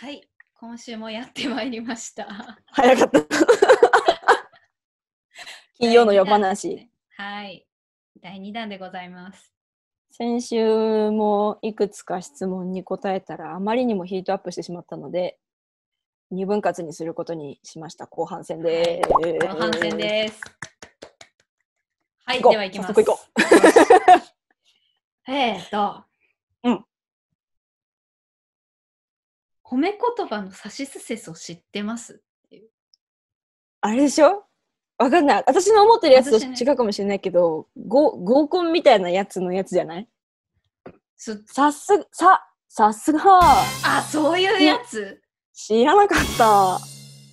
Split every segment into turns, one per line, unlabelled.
はい、今週もやってまいりました。
早かった。金曜の夜話。。
はい、第2弾でございます。
先週もいくつか質問に答えたらあまりにもヒートアップしてしまったので二分割にすることにしました後半戦で
後半戦です。はい、では行きます。
早速行こ
えーと、
うん。
褒め言葉のさしすせそ知ってます
あれでしょ？わかんない。私の思ってるやつと違うかもしれないけど、ご合コンみたいなやつのやつじゃない？
す
さすがささすが。
あ、そういうやつ？
知らなかった。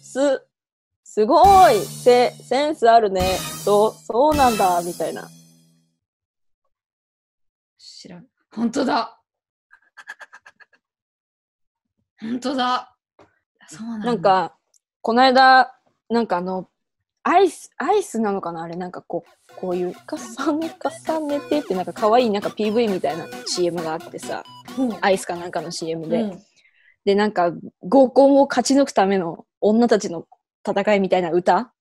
すすごい。せセンスあるね。そうそうなんだ。みたいな。
知らん。本当だ。本当だ。そうなんだ。
なん、か、この間、なんかあの、アイス、アイスなのかな？あれ、なんかこう、こういう、重ね重ねてって、なんか可愛いなんか PV みたいな CM があってさ、アイスかなんかの CM で。
うん
で、なんか、合コンを勝ち抜くための女たちの戦いみたいな歌？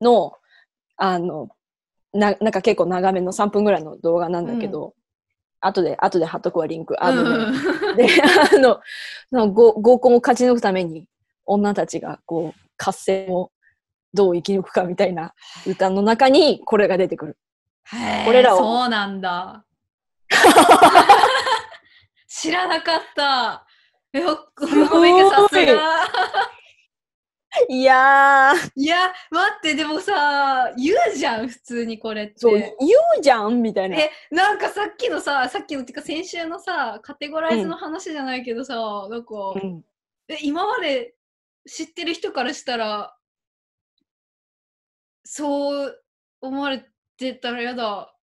の、あの、な、なんか結構長めの3分ぐらいの動画なんだけど、後で、後で貼っとくわ、リンク。あのね、
うん
で、あの、その合合コンを勝ち抜くために、女たちが、こう、合戦をどう生き抜くかみたいな歌の中に、これが出てくる。これらを
そうなんだ。知らなかった。よく、
すご
めんさすが。
いやー、
いや、待って、でもさ、言うじゃん、普通にこれって。
そう、言うじゃんみたいな。
え、なんかさっきのさ、さっきのっていうか先週のさ、カテゴライズの話じゃないけどさ、なんか、
うん。
え、今まで知ってる人からしたら、そう思われてたらやだ。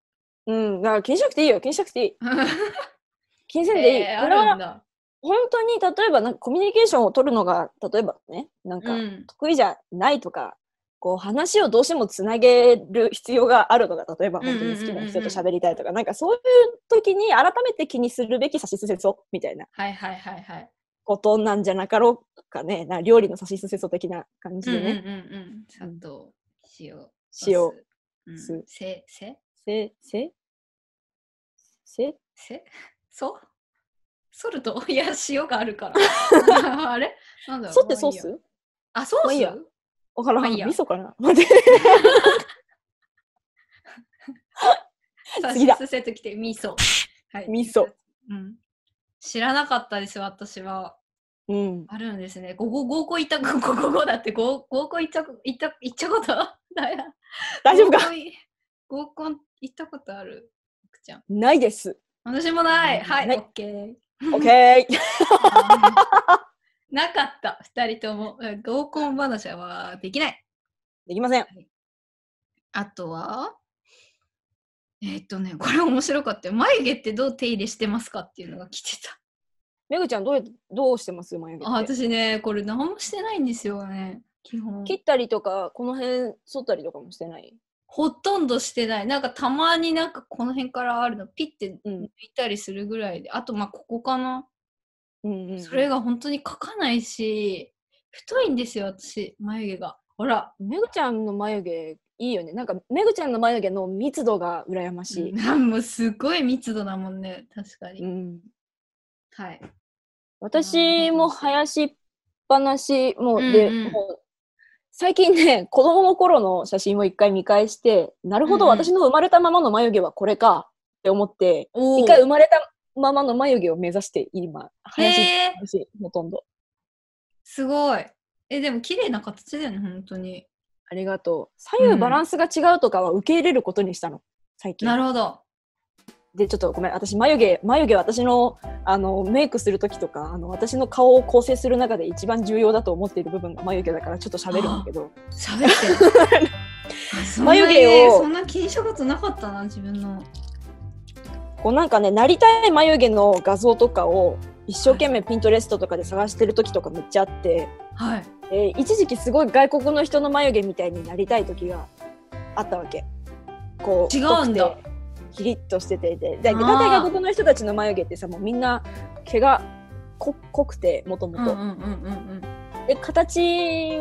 うん。だから気にしなくていいよ。気にしなくていい。気にせんでいい。
えー、あるんだ。
本当に例えばなんかコミュニケーションを取るのが例えばねなんか
うん。
得意じゃないとか、こう話をどうしてもつなげる必要があるのが例えば本当に好きな人と喋りたいとか、なんかそういう時に改めて気にするべき差しすせそみたいな。
はいはいはいはい。
ことなんじゃなかろうかね。な料理の差しすせそ的な感じ
うんうん
でね、
うん。うん。砂糖、塩、
塩
お酢、うん。せ、せ
せ？せ？せ、
そ？ソルトいや、塩があるから。あれ？なんだろう
そってソース？
あ、ソース、
まあわからん、
まあいいや
味噌かな？待って
さ
次だ
しすせときて、味噌。はい。
味噌。
うん。知らなかったです、私は。
うん
あるんですね。ごご合コン行った、ごごごごだって、ご合コン行った、行った、行ったこと？だよ。
大丈夫か？
合コン行ったことある福ちゃん。
ないです
私もない。はいオッケー。
OK
なかった、二人とも。え合コン話はできない。
できません
あとは、えーっとね、これ面白かったよ。眉毛ってどう手入れしてますかっていうのが来てた。
めぐちゃんどうどうしてます？眉毛
あ私ね、これ何もしてないんですよね。基本。
切ったりとかこの辺剃ったりとかもしてない？
ほとんどしてない。なんかたまになんかこの辺からあるのピッて
うん
抜いたりするぐらいで。あとまあここかな。
うんうん
それが本当に描かないし、太いんですよ、私、眉毛が。ほら。
めぐちゃんの眉毛いいよねなんかめぐちゃんの眉毛の密度が羨ましい、
うんもうすごい密度だもんね、確かに。
うん、
はい。
私も生やしっぱなしもうで、
うんうん
もう最近ね 子供の頃の写真を一回見返してなるほど、
うんうん
私の生まれたままの眉毛はこれかって思って
お
一回生まれたままの眉毛を目指して今生やしっ
へ
ぱなしほとんど
すごい。え、でも綺麗な形だよね、本当に。
ありがとう左右バランスが違うとかは受け入れることにしたの最近
なるほど。
でちょっとごめん私眉毛眉毛私のあのメイクする時とかあの私の顔を構成する中で一番重要だと思っている部分が眉毛だからちょっと喋るんだけど
喋って
眉毛を
そんな気にしたことなかったな、自分の。
こうなんかねなりたい眉毛の画像とかを一生懸命ピントレストとかで探してる時とかめっちゃあって、
はい。
えー一時期すごい外国の人の眉毛みたいになりたい時があったわけ。こう
違うんだ
キリッとしててでで大体外国の人たちの眉毛ってさもうみんな毛が濃濃くてもともと。形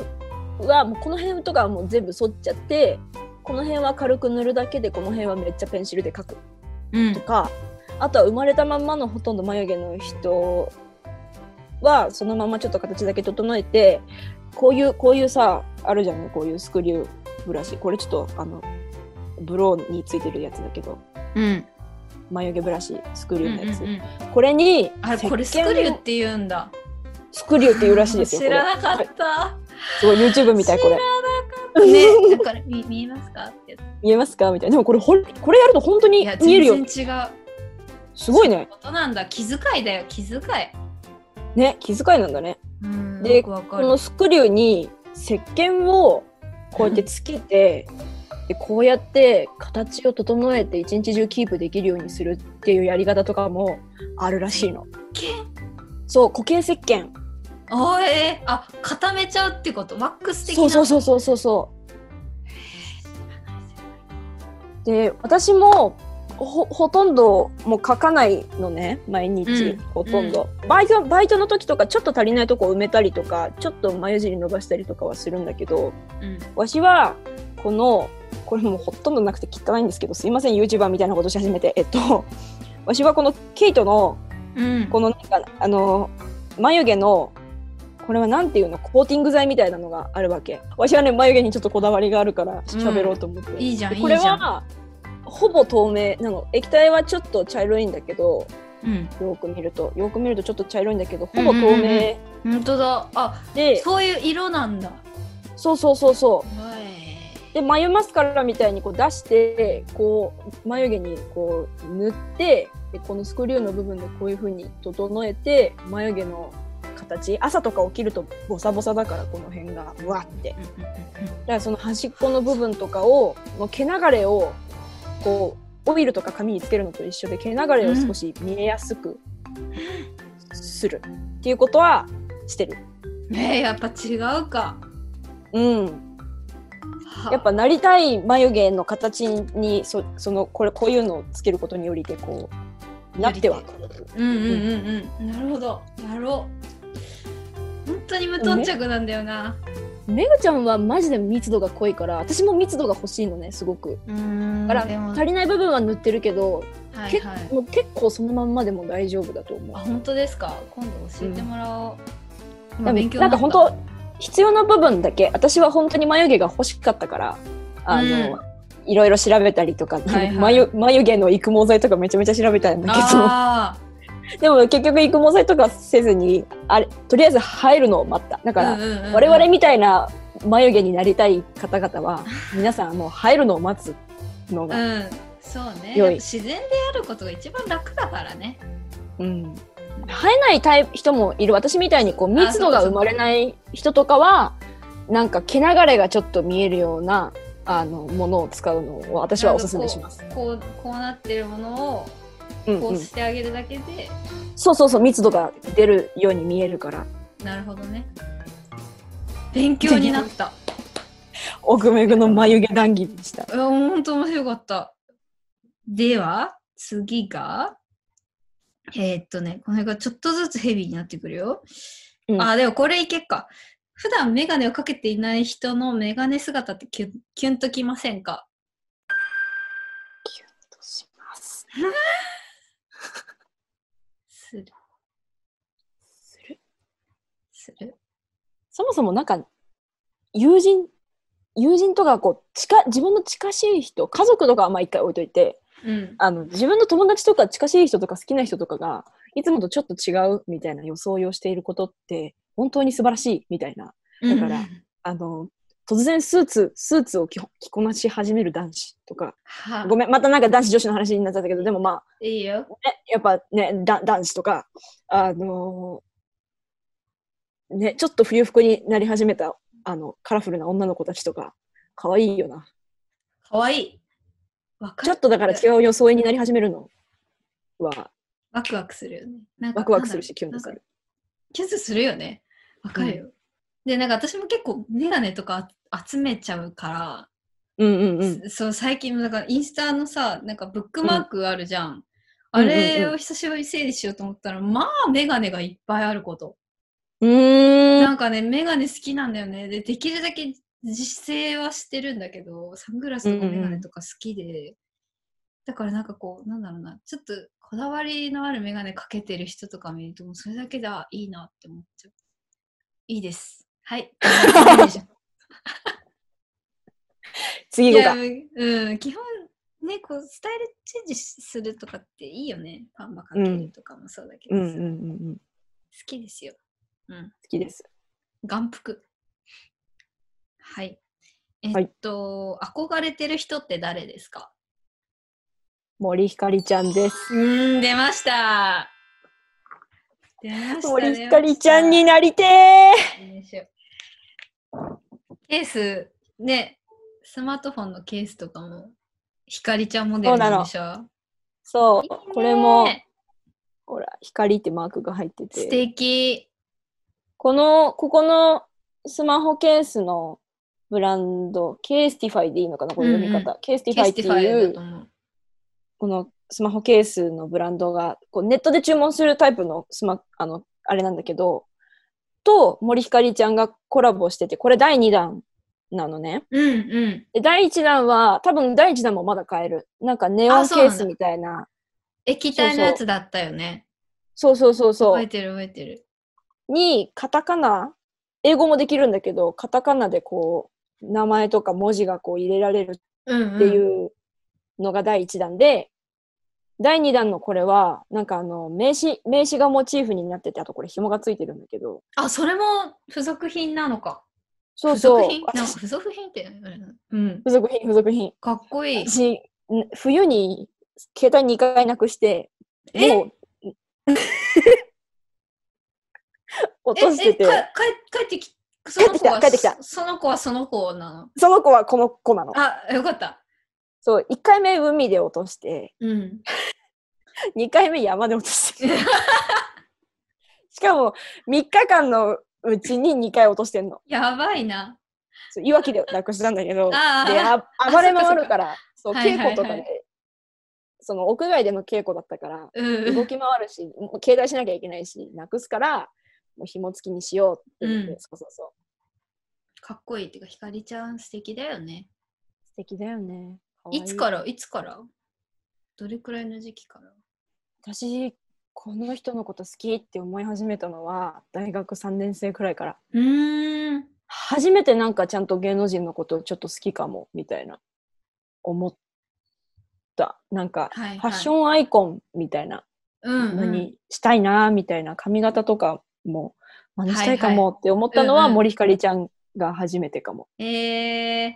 はもうこの辺とかはもう全部剃っちゃってこの辺は軽く塗るだけでこの辺はめっちゃペンシルで描く。
うん。
とかあとは生まれたまんまのほとんど眉毛の人はそのままちょっと形だけ整えてこういうこういうさあるじゃんこういうスクリューブラシ。これちょっとあのブローについてるやつだけど
うん。
眉毛ブラシスクリューのやつ、
うんうんうん。
これに
あこれスクリューって言うんだ。
スクリューっていうらしいですよ
知らなかった。
すごい YouTube みたいこれ。
ねだから見見えますか？って。
見えますか？みたいな。でもこれほんこれやると本当に見えるよ。
全然違う。
すごいね。
ことなんだ。気遣いだよ気遣い。
ね気遣いなんだね。
うん
でこのスクリューに石鹸をこうやってつけて、でこうやって形を整えて一日中キープできるようにするっていうやり方とかもあるらしいの。
け
そう固形石鹸。
あえー、あ固めちゃうってこと？ワックス的な？
そうそうそうそうそうそう。で私もほほとんどもう書かないのね毎日、
うん。
ほとんど、バイトバイトの時とかちょっと足りないとこ埋めたりとかちょっと眉尻伸ばしたりとかはするんだけど
うん。
わしはこのこれもうほとんどなくて汚いんですけどすいません YouTuber みたいなことし始めてえっと わしはこのケイトの
うん。
このなんかあの眉毛のこれはなんていうのコーティング剤みたいなのがあるわけ。わしはね眉毛にちょっとこだわりがあるから喋ろうと思って、
いいじゃん
でこれはほぼ透明なの。液体はちょっと茶色いんだけど
うん。
よく見ると。よく見るとちょっと茶色いんだけどほぼ透
うんうんうん。
明。
本当だ。あ
で、
そういう色なんだ。
そうそうそうそう。
はい
で眉マスカラみたいにこう出してこう眉毛にこう塗ってでこのスクリューの部分でこういう風に整えて眉毛の形朝とか起きるとボサボサだからこの辺がうわって。だからその端っこの部分とかをの毛流れをこうオイルとか髪につけるのと一緒で毛流れを少し見えやすくする。っていうことはしてる。
えー、やっぱ違うか。
うん、
は
やっぱなりたい眉毛の形にそそのこれこういうのをつけることによりでこうなっては。
うんうんうんうん。なるほど。やろう。本当に無頓着なんだよな。
めぐちゃんはマジで密度が濃いから私も密度が欲しいのねすごく。だから足りない部分は塗ってるけど、け
はいはい。
もう結構そのまんまでも大丈夫だと思う。
あ本当ですか？今度教えてもらおう、
でも
勉強
なんか本当必要な部分だけ私は本当に眉毛が欲しかったからあの、いろいろ調べたりとか、
はいはい。
眉眉毛の育毛剤とかめちゃめちゃ調べたんだけ
あ
ど でも結局育毛剤とかせずにあれとりあえず生えるのを待った。だ
ー
から、
うんうんうんうん。
我々みたいな眉毛になりたい方々は皆さんもう生えるのを待つのが、
うん。そうね。自然でやることが一番楽だからね。
うん生えないタイプ人もいる。私みたいにこう密度が生まれない人とかはなんか毛流れがちょっと見えるようなあのものを使うのを私はおすすめします。
こうこうなってるものを
うんう
こうんしてあげるだけで、
そうそうそう密度が出るように見えるから。
なるほどね。勉強になった。
奥めぐの眉毛談義でした。
うん本当面白かった。では次が？えーっとねこれがちょっとずつヘビーになってくるよ、
うん。
あでもこれいけっか。普段メガネをかけていない人のメガネ姿ってキュンキュンときませんか？
キュンとします。
する。
する？
する。
そもそもなんか友人友人とかこう近自分の近しい人家族とかはまあ一回置いといて
うん。
あの自分の友達とか近しい人とか好きな人とかがいつもとちょっと違うみたいな装いをしていることって本当に素晴らしいみたいな。だから
うん
あの突然スーツスーツを着着こなし始める男子とか。
は
ごめんまたなんか男子女子の話になっちゃったけどでもまあ
いいよ。
ね、やっぱね、だ男子とか、あのーね、ちょっと冬服になり始めた、あの、カラフルな女の子たちとか、可愛いよな。
かわい
ちょっとだから違う装いになり始めるの。は、
ワクワクするよね。なんか
ワクワクするし、キュンとする。
キュンとするよね。わかるよ、でなんか私も結構メガネとか集めちゃうから、
うんうんうん。
そう最近だからインスタのさなんかブックマークあるじゃん、ああれを久しぶりに整理しようと思ったら、まあ、メガネがいっぱいあること。
うーん。
なんかね、メガネ好きなんだよね。で、できるだけ実践はしてるんだけど、サングラスとかメガネとか好きで、だからなんかこう、なんだろうな、ちょっとこだわりのあるメガネかけてる人とか見ると、もうそれだけであいいなって思っちゃう。いいです。はい。
次行こ う
ん、基本ね、こう、スタイルチェンジするとかっていいよね。パーマかけるとかもそうだけどさ、
うんうんうんうん。好
好きですよ。うん。
きです。
眼福。はい。え
はい
っと、憧れてる人って誰ですか？
森ひかりちゃんです。
うーん、出ました。出ました。
森ひかりちゃんに
な
なりて
ケース、ね、スマートフォンのケースとかも、ひかりちゃんモデルなんでしょ？
そうこれも、ほら、光ってマークが入って
素敵。
この、ここのスマホケースのブランド、 CASETiFYでいいのかな？この読み方。
うん
CASETiFYっていう。このスマホケースのブランドが、こうネットで注文するタイプのスマ、あの、あれなんだけど、と森ひかりちゃんがコラボしてて、これ第2弾なのね。
うんうん。
で、第1弾は、多分第1弾もまだ買える。なんかネオンケースみたいな。
液体のやつだったよね。
そうそうそうそう。
覚えてる覚えてる。
に、カタカナ、英語もできるんだけど、カタカナでこう、名前とか文字がこう入れられる
うん、うん。
っていうのが第1弾で、第2弾のこれは、なんかあの、名詞、名詞がモチーフになってて、あとこれ紐がついてるんだけど、
あ、それも付属品なのか。
そうそう。
付属品？なんか
私
付属品ってうん。
付属品、付属品。
かっこいい。
冬に携帯2回なくして、
え？
もう、落としてて、
帰ってきその子は
帰ってきた帰ってきた
その子はその子なの？
その子はこの子なの。
あ、よかった。
そう、1回目海で落として、
うん。
2回目山で落として。しかも、3日間のうちに2回落としてんの。
やばいな。
いわきでなくしたんだけど、で、
あー
あ暴れ回るから、そう、
はいはいはい
稽古とかで、その屋外での稽古だったから、
うん。
動き回るし、携帯しなきゃいけないし、なくすから、もう紐付きにしようって言って、
うん
そうそうそう。
かっこいいっていうか、ひかりちゃん素敵だよね。
素敵だよね。い
いつから？いつから？どれくらいの時期から？
私、この人のこと好きって思い始めたのは、大学3年生くらいから。
うーん。
初めてなんかちゃんと芸能人のことちょっと好きかも、みたいな、思った。なんか、
はいはい
ファッションアイコンみたいな。のにしたいな、みたいな髪型とかも真似したいか
はい
もって思ったのは、森ひかりちゃんが初めてかも。
えー、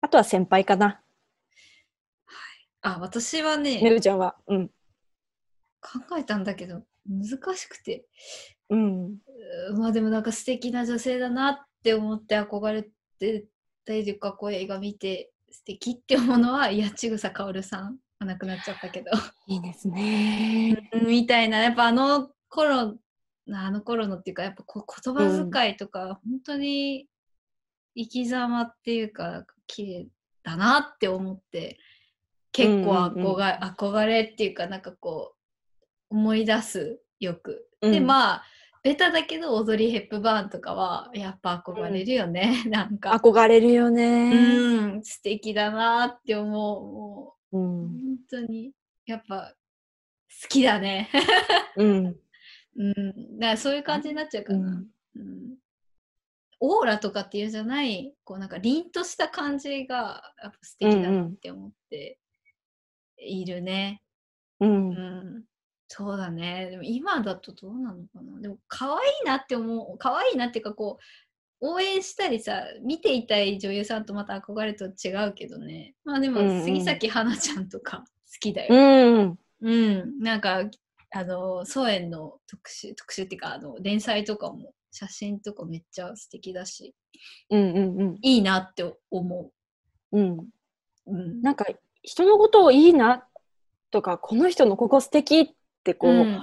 あとは先輩かな。
あ、私はね、
めぐちゃんは。うん。
考えたんだけど、難しくて。
うん。
まあでもなんか素敵な女性だなって思って憧れてたりとか、こう映画見て素敵って思うのは、八千草薫さん。亡くなっちゃったけど。
いいですね。
みたいな、やっぱあの頃、あの頃のっていうか、やっぱこう言葉遣いとか、本当に生き様っていうか、綺麗だなって思って、結構
うんうんうん
憧れ,、憧れっていうか、なんかこう、思い出す、よく。で、
うん
まあ、ベタだけど、オードリー・ヘップバーンとかは、やっぱ憧れるよね、なんか。
憧れるよね。
うん、素敵だなって思う。も
う。
うん本当に、やっぱ、好きだね。
うん。
うん、だからそういう感じになっちゃうかな。
うん
うんオーラとかっていうじゃない、こうなんか凛とした感じがやっぱ素敵だなって思っているね。
うん
う。ん、そうだね。でも今だとどうなのかな。でも可愛いなって思う。可愛いなっていうかこう、応援したりさ、見ていたい女優さんとまた憧れと違うけどね。まあでも
うんうん
杉咲花ちゃんとか好きだよ。
うん。
うん、なんか、あの、ソエンの特集、特集っていうか、あの、連載とかも、写真とかめっちゃ素敵だし、
うんうんうん。
いいなって思
うん。
う。うん。
なんか人のことをいいなとかこの人のここ素敵ってこう,、
うん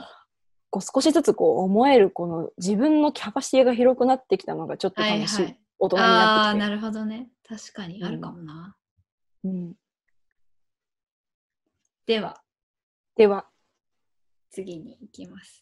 こう少しずつこう思えるこの自分のキャパシティが広くなってきたのがちょっと
はい
楽しい、
はい。
大人になってきて。
なるほどね。確かにあるかもな。
うん
では、
では、
次に行きます。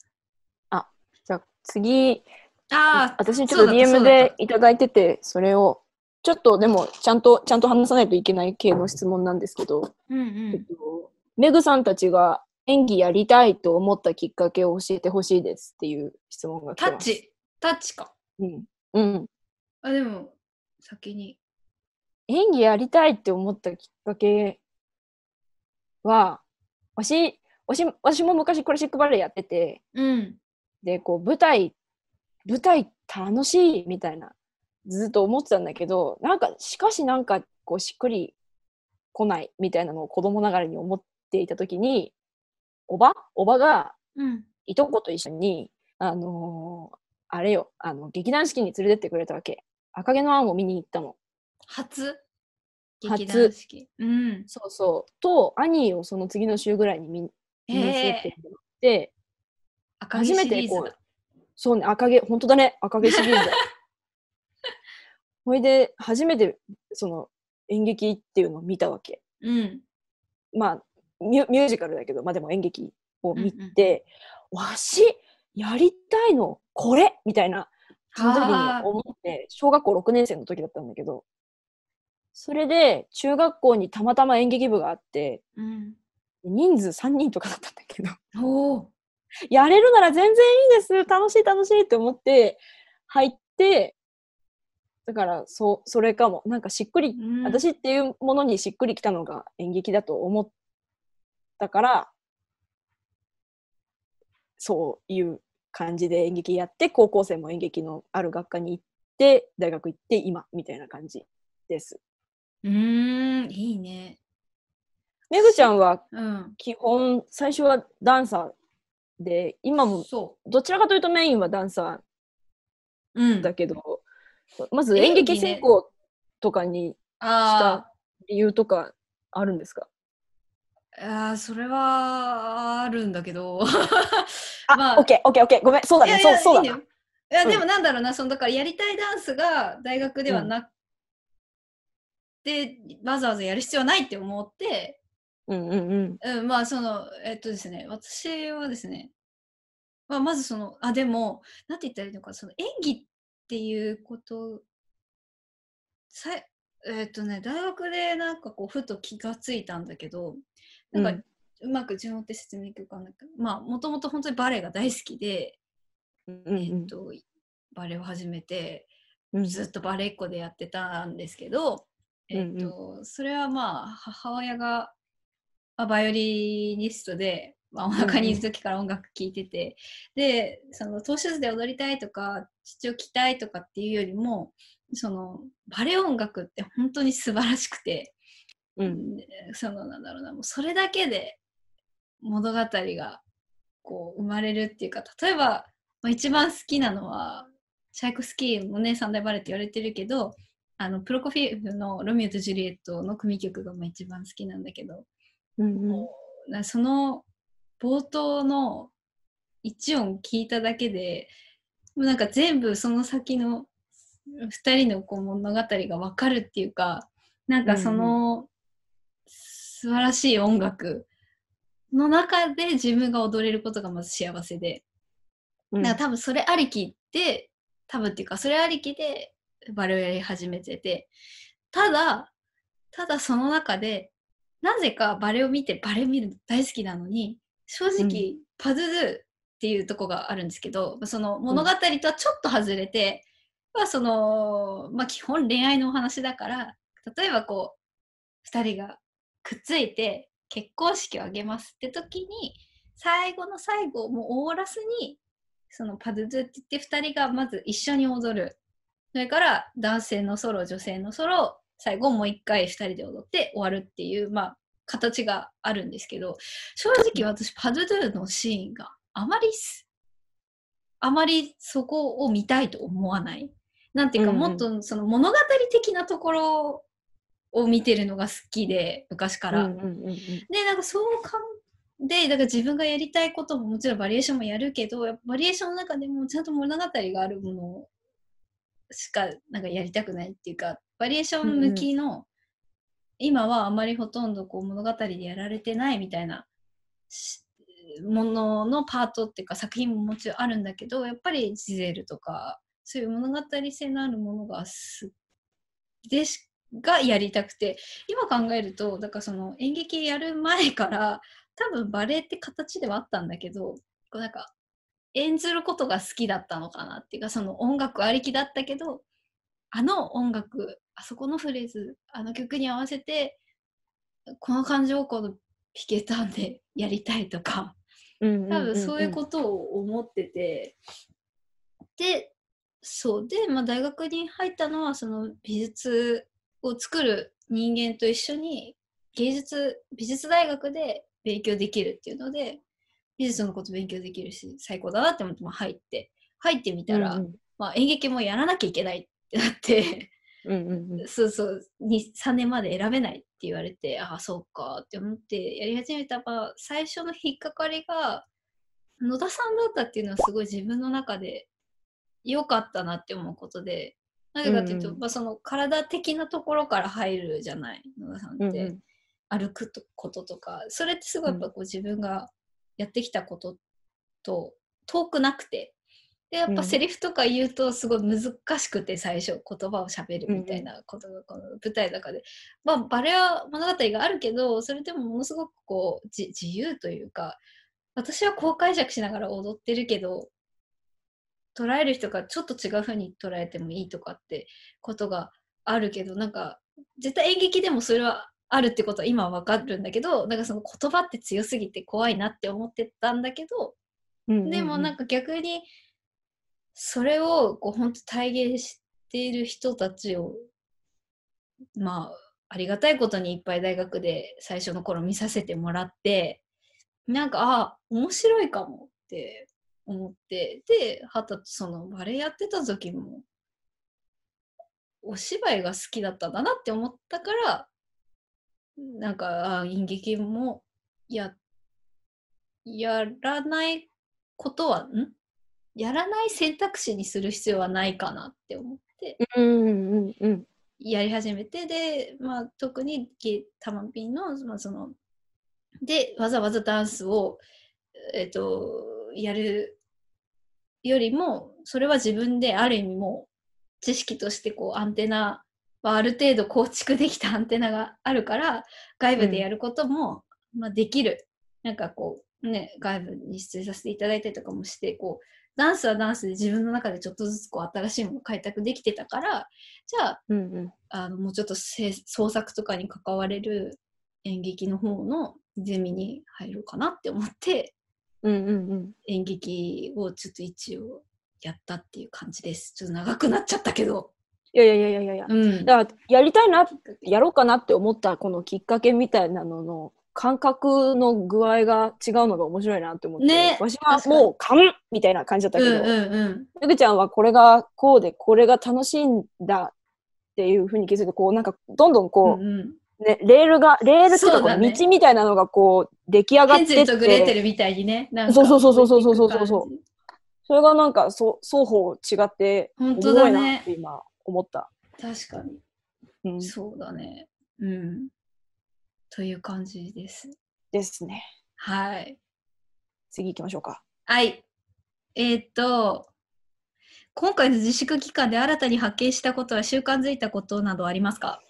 じゃあ次、
ああ、
私にちょっと DM でいただいてて、それを、ちょっとでも、ちゃんと、ちゃんと話さないといけない系の質問なんですけど、
うんう
えっ
ん。
と、メグさんたちが演技やりたいと思ったきっかけを教えてほしいですっていう質問が来てます。
タッチ、タッチか。
うん。うん。
あ、でも、先に。
演技やりたいって思ったきっかけは、私、私私も昔クラシックバレエやってて、
うん。
で、こう、舞台、舞台楽しいみたいな、ずっと思ってたんだけど、なんか、しかしなんか、こう、しっくり来ないみたいなのを子供ながらに思っていたときに、おばおばが、
うん。
いとこと一緒に、あのーあれよ、あの、劇団四季に連れてってくれたわけ。赤毛のアンを見に行ったの。
初？
初
劇団四季。うん。
そうそう。と、アニーをその次の週ぐらいに
え。
ってもらって、
赤毛シ
初めてこうそうね、赤毛、本当だね、赤毛シリーズだ。ほいで、初めてその演劇っていうのを見たわけ。
うん。
まあ、ミュミュージカルだけど、まあでも演劇を見
うんうん
て、わし、やりたいの、これみたいな、その時
はあ
に思って、小学校6年生の時だったんだけど、それで中学校にたまたま演劇部があって、
うん。
人数3人とかだったんだけど。やれるなら全然いいです楽しい楽しいって思って入って、だからそう、それかも。なんかしっくり、
うん、
私っていうものにしっくりきたのが演劇だと思ったから、そういう感じで演劇やって、高校生も演劇のある学科に行って、大学行って、今、みたいな感じです。
うーん、いいね。
めぐちゃんは
うん。
基本、最初はダンサーで、今も
そ
どちらかというとメインはダンサ
う。うん
ー。だけど、まず
演
劇専攻とかに
あ
理由とかあるんですか？
ーあー、それはあるんだけど。
あ、
まあ
オッケーオッケーオッケーごめん、そうだね、そうそうだな。
いや、
うん
でもなんだろうな、そのだからやりたいダンスが大学ではなくて、わざわざやる必要はないって思って、
うんうんうん。
うん、まあその、えっとですね、私はですね、まあ、まずその、あ、でも、なんて言ったらいいのか、その演技っていうこと、さいえっとね、大学でなんかこう、ふと気がついたんだけど、なんか、
うん
うまく順を追って説明いくかなんか、まあ、もともと本当にバレエが大好きで、
うんうん
えっと、バレエを始めて、
うん。
ずっとバレエっ子でやってたんですけど、えっと、それはまあ、母親が、まあ、バイオリニストで、まあ、お腹にいる時から音楽聴いてて、で、その、トーシューズで踊りたいとか、父を着たいとかっていうよりも、その、バレエ音楽って本当に素晴らしくて、
うん。
でその、なんだろうな、もうそれだけで物語が、こう、生まれるっていうか、例えば、まあ、一番好きなのは、チャイコスキーもね、三大バレエって言われてるけど、あの、プロコフィエフのロミオとジュリエットの組曲がまあ一番好きなんだけど、
うんうん。
その冒頭の一音聞いただけで、もうなんか全部その先の二人のこう物語がわかるっていうか、なんかその素晴らしい音楽の中で自分が踊れることがまず幸せで、
うん。
だから多分それありきで、多分っていうかそれありきでバレエをやり始めてて、ただ、ただその中で、なぜかバレエを見てバレエ見るの大好きなのに、正直、パドゥドゥっていうとこがあるんですけど、その物語とはちょっと外れて、まあその、まあ基本恋愛のお話だから、例えばこう、二人がくっついて結婚式を挙げますって時に、最後の最後、もうオーラスに、そのパドゥドゥって言って二人がまず一緒に踊る。それから男性のソロ、女性のソロ、最後もう一回二人で踊って終わるっていう、まあ、形があるんですけど、正直私、パドゥドゥのシーンがあまりす、あまりそこを見たいと思わない。なんていうか、もっとその物語的なところを見てるのが好きで、昔から。で、なんかそうかんで、だから自分がやりたいことももちろんバリエーションもやるけど、バリエーションの中でもちゃんと物語があるものしかなんかやりたくないっていうか、バリエーション向きの、今はあまりほとんどこう物語でやられてないみたいなしもののパートっていうか作品ももちろんあるんだけどやっぱりジゼルとかそういう物語性のあるものがすでしがやりたくて今考えるとだからその演劇やる前から多分バレエって形ではあったんだけどこうなんか演ずることが好きだったのかなっていうかその音楽ありきだったけどあの音楽あそこのフレーズあの曲に合わせてこの感情をこの弾けたんで やりたいとか多分そういうことを思ってて、でそう。で、まあ、大学に入ったのはその美術を作る人間と一緒に芸術美術大学で勉強できるっていうので美術のこと勉強できるし最高だなって思っても入って入ってみたら、うんうん、まあ、演劇もやらなきゃいけないってなってうんうんうん、そうそう。3年まで選べないって言われてああそうかって思ってやり始めたら最初の引っかかりが野田さんだったっていうのはすごい自分の中で良かったなって思うことでなぜかっていうと、うん、まあ、その体的なところから入るじゃない野田さんって、うんうん、歩くこととか。それってすごいやっぱこう自分がやってきたことと遠くなくてでやっぱセリフとか言うとすごい難しくて最初言葉をしゃべるみたいなことがこの舞台の中で、まあバレア物語があるけどそれでもものすごくこう自由というか私はこう解釈しながら踊ってるけど捉える人がちょっと違う風に捉えてもいいとかってことがあるけどなんか絶対演劇でもそれはあるってことは今は分かるんだけどなんかその言葉って強すぎて怖いなって思ってたんだけど、でもなんか逆にそれをこう本当体現している人たちをまあありがたいことにいっぱい大学で最初の頃見させてもらってなんかあ面白いかもって思ってで二十歳そのバレエやってた時もお芝居が好きだったんだなって思ったからなんかあ演劇もややらないことはん？やらない選択肢にする必要はないかなって思って、やり始めてで、まあ、特にたまぴんの,、まあ、そのでわざわざダンスを、えーとやるよりもそれは自分である意味も知識としてこうアンテナはある程度構築できた アンテナがあるから外部でやることも、うん、まあ、できる。なんかこうね外部に出演させていただいたりとかもしてこうダンスはダンスで自分の中でちょっとずつこう新しいものを開拓できてたからじゃあうんうん、あのもうちょっと創作とかに関われる演劇の方のゼミに入ろうかなって思ってうんうんうん、演劇をちょっと一応やったっていう感じです。ちょっと長くなっちゃったけど。
いやいやいやいやいや、うん、だからやりたいな、やろうかなって思ったこのきっかけみたいなのの感覚の具合が違うのが面白いなって思って、ね、わしはもう「かん!」みたいな感じだったけど、うんうん、ゆぐちゃんはこれがこうでこれが楽しいんだっていうふうに気づいてこうなんかどんどんこう、うんうんね、レールが、レールとか、道みたいなのがこう、出来上がってて。ヘンゼルとグレーテルみたいにね。そうそうそうそうそうそうそう。それがなんか、そ双方違って、本当だね。今、思った。
確かに、うん。そうだね。うん。という感じです。
ですね。
はい。
次行きましょうか。
はい。えー、っと、今回の自粛期間で新たに発見したことは習慣づいたことなどありますか？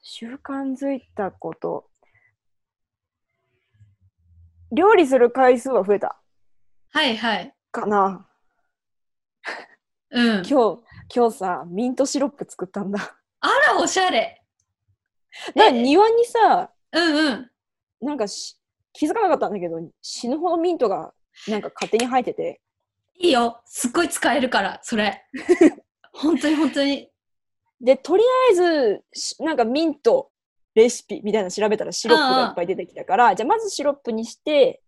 習慣づいたこと。料理する回数は増えた。
はいはい。
かな。うん。今日、今日さ、ミントシロップ作ったんだ。
あら、おしゃれ。
な庭にさ、
うんうん。
なんかし気づかなかったんだけど、死ぬほどミントがなんか勝手に生えてて。
いいよ。すっごい使えるから、それ。本当に本当に。
で、とりあえず、なんかミントレシピみたいなの調べたらシロップがいっぱい出てきたから、じゃあまずシロップにして、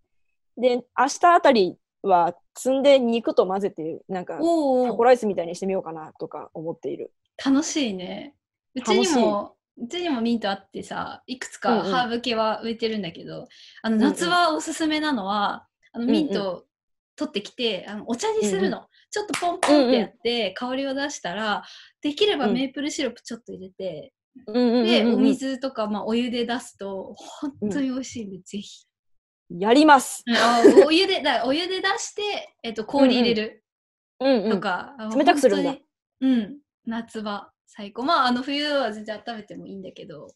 で、明日あたりは積んで肉と混ぜて、なんかタコライスみたいにしてみようかなとか思っている。
楽しいね。うちにも、うちにもミントあってさ、いくつかハーブ系は植えてるんだけど、うんうん、あの夏はおすすめなのは、うんうん、あのミント取ってきて、あのお茶にするの。うんうんちょっとポンポンってやって、香りを出したら、できればメープルシロップちょっと入れて、で、お水とか、まあ、お湯で出すと、本当に美味しいんで、ぜひ。
やります。
うんあお湯で、だお湯で出して、えっと、氷入れる
うんうん。
とか。あ
冷たくするんだ
うん。夏場、最高。まあ、あの、冬は全然温めてもいいんだけど、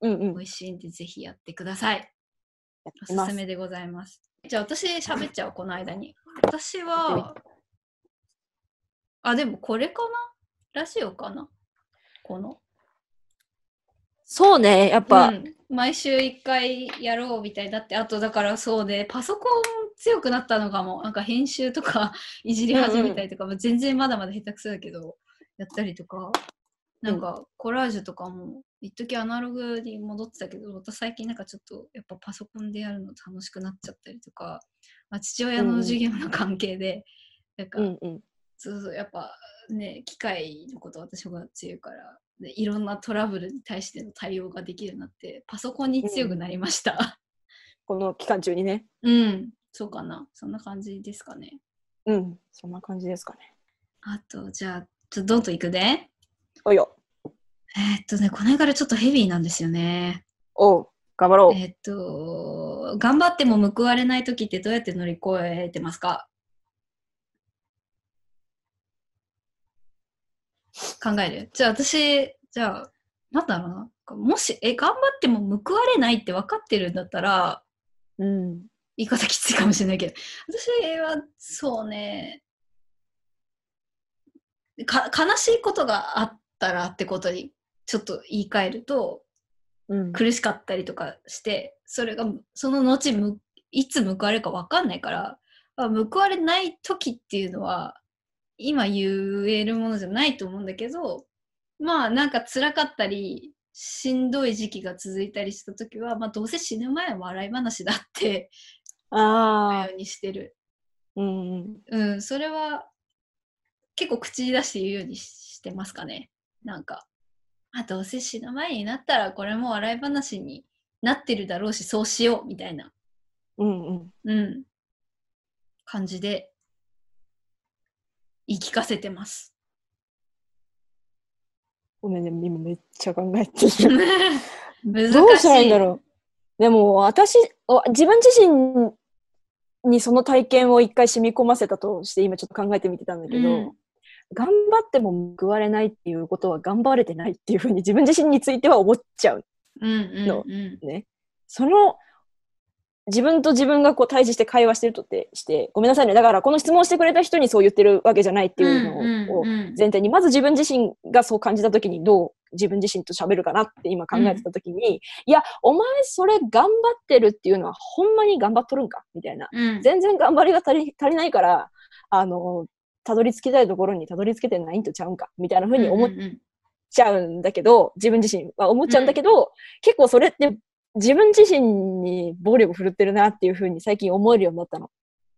うんうん。
美味しいんで、ぜひやってください。お
すす。
めでございます。じゃあ、私喋っちゃおう、この間に。私は、あ、でもこれかな？ラジオかな？この？
そうね、やっぱ、
うん、毎週一回やろうみたいになって、あとだからそうで、パソコン強くなったのかも、なんか編集とか いじり始めたりとか、まあ全然まだまだ下手くそだけど、やったりとか、なんかコラージュとかも、一時アナログに戻ってたけど、私最近なんかちょっとやっぱパソコンでやるの楽しくなっちゃったりとか、まあ、父親の授業の関係で、なんか、
うんうん。
そうそうやっぱね機械のこと私が強いからでいろんなトラブルに対しての対応ができるようになってパソコンに強くなりました
この期間中にね。
うん、そうかなそんな感じですかね
うん。そんな感じですかね。
あとじゃあちょっとどんといくね
おいよ。
えーっとねこの辺からちょっとヘビーなんですよね
おう。頑張ろう。
えーっと頑張っても報われない時ってどうやって乗り越えてますか？考える？じゃあ私じゃあなんだろうなもしえ頑張っても報われないって分かってるんだったら
うん。
言い方きついかもしれないけど私はそうねか悲しいことがあったらってことにちょっと言い換えると
うん。
苦しかったりとかしてそれがその後むいつ報われるか分かんないからあ報われない時っていうのは今言えるものじゃないと思うんだけどまあなんか辛かったりしんどい時期が続いたりした時は、まあ、どうせ死ぬ前は笑い話だって
ああ
よ。うにしてる。
うんうん。
うん、それは結構口に出して言うようにしてますかね。なんか、あ、どうせ死ぬ前になったらこれも笑い話になってるだろうし、そうしようみたいな、
うんうん。
うん、感じで言い聞かせてます。
ごめんね、今めっちゃ考えてる。
難しい。
どうしたらいいんだろう。でも私、お自分自身にその体験を一回染み込ませたとして今ちょっと考えてみてたんだけど、
うん
頑張っても報われないっていうことは頑張れてないっていうふうに自分自身については思っちゃう。
うんうん
の
うん。
その自分と自分がこう対峙して会話してるとってして、ごめんなさいね。だからこの質問してくれた人にそう言ってるわけじゃないっていうのを、
うんうんうん
前提に、まず自分自身がそう感じたときにどう自分自身と喋るかなって今考えてたときに、いや、お前それ頑張ってるっていうのはほんまに頑張っとるんかみたいな。
うん
全然頑張りが足り足りないから、あの、たどり着きたいところにたどり着けてないんとちゃうんかみたいな風に思っ
うんうん。
ちゃうんだけど、自分自身は思っちゃうんだけど、結構それって自分自身に暴力振るってるなっていう風に最近思えるようになったの。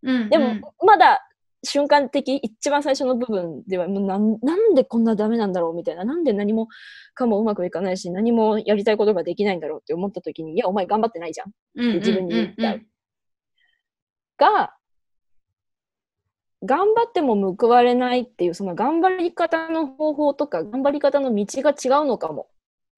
うん
でも、まだ瞬間的、一番最初の部分では、もうなんなんでこんなダメなんだろうみたいな、なんで何もかもうまくいかないし、何もやりたいことができないんだろうって思った時に、いや、お前頑張ってないじゃん。
うんうんうん
自分に言っちゃうが、頑張っても報われないっていう、その頑張り方の方法とか、頑張り方の道が違うのかも、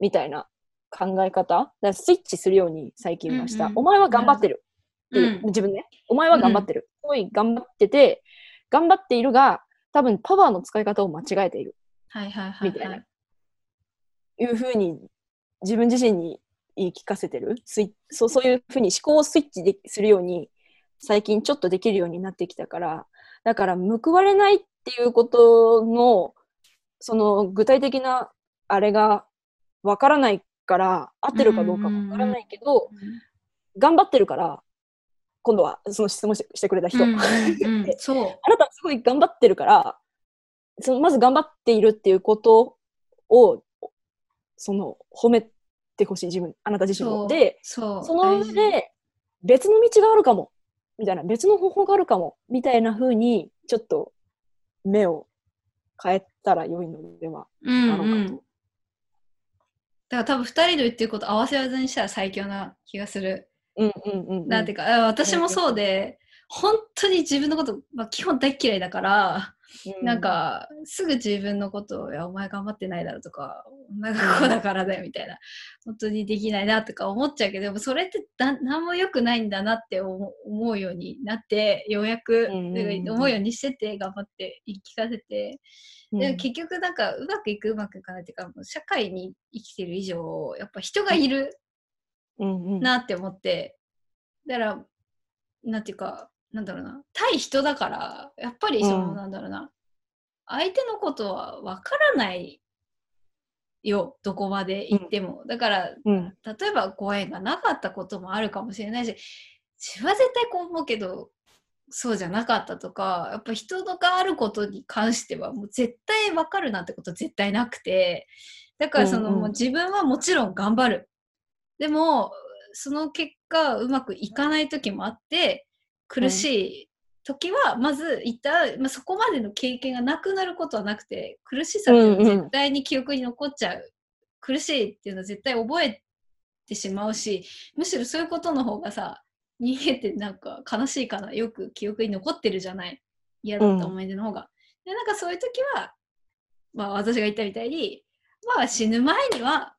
みたいな考え方。だからスイッチするように最近はした。
うんうん
お前は頑張ってる。っていう
うん
自分ね。お前は頑張ってる。すごい頑張ってて、頑張っているが、多分パワーの使い方を間違えている。
はいはいはい
みたい
は。
ないいうふうに自分自身に言い聞かせてるスイそうそういうふうに思考をスイッチでするように最近ちょっとできるようになってきたからだから報われないっていうことのその具体的なあれがわからないから合ってるかどうかわからないけど、頑張ってるから今度はその質問してくれた人、
うんうんうんそう。
あなたすごい頑張ってるから、そのまず頑張っているっていうことを、その褒めてほしい自分、あなた自身
そう
も。で。その上で別の道があるかも、みたいな、別の方法があるかも、みたいな風に、ちょっと目を変えたら良いのでは
うん
なのかと。
うん、だから多分2人の言ってること合わせ技にしたら最強な気がする。
うんうんうんうん。
なんていうか、あ私もそうで、本当に自分のこと、まあ、基本大っ嫌いだから、
う
なん、か、すぐ自分のことを、いや、お前頑張ってないだろとか、お前がこうだからだよみたいな、本当にできないなとか思っちゃうけど、でもそれってだ何も良くないんだなって思うようになって、ようやく、
うん
思うようにしてて、頑張って言い聞かせて、
うん。
でも結局なんかうまくいくうまくいかないっていうかもう社会に生きてる以上やっぱ人がいるなって思ってだからなんていうかなんだろうな。対人だからやっぱりその、
うん。
なんだろうな。相手のことはわからないよ。どこまで行っても、だから
うん、
例えばご縁がなかったこともあるかもしれないし自分は絶対こう思うけどそうじゃなかったとかやっぱ人があることに関してはもう絶対分かるなんてこと絶対なくてだからその、
うん。うん
もう自分はもちろん頑張る。でもその結果うまくいかない時もあって苦しい時はまず一旦、まあ、そこまでの経験がなくなることはなくて苦しさって絶対に記憶に残っちゃう、苦しいっていうのは絶対覚えてしまうしむしろそういうことの方がさ人間ってなんか悲しいかな。よく記憶に残ってるじゃない。嫌だった思い出の方が。でなんかそういう時は、まあ、私が言ったみたいに、まあ、死ぬ前には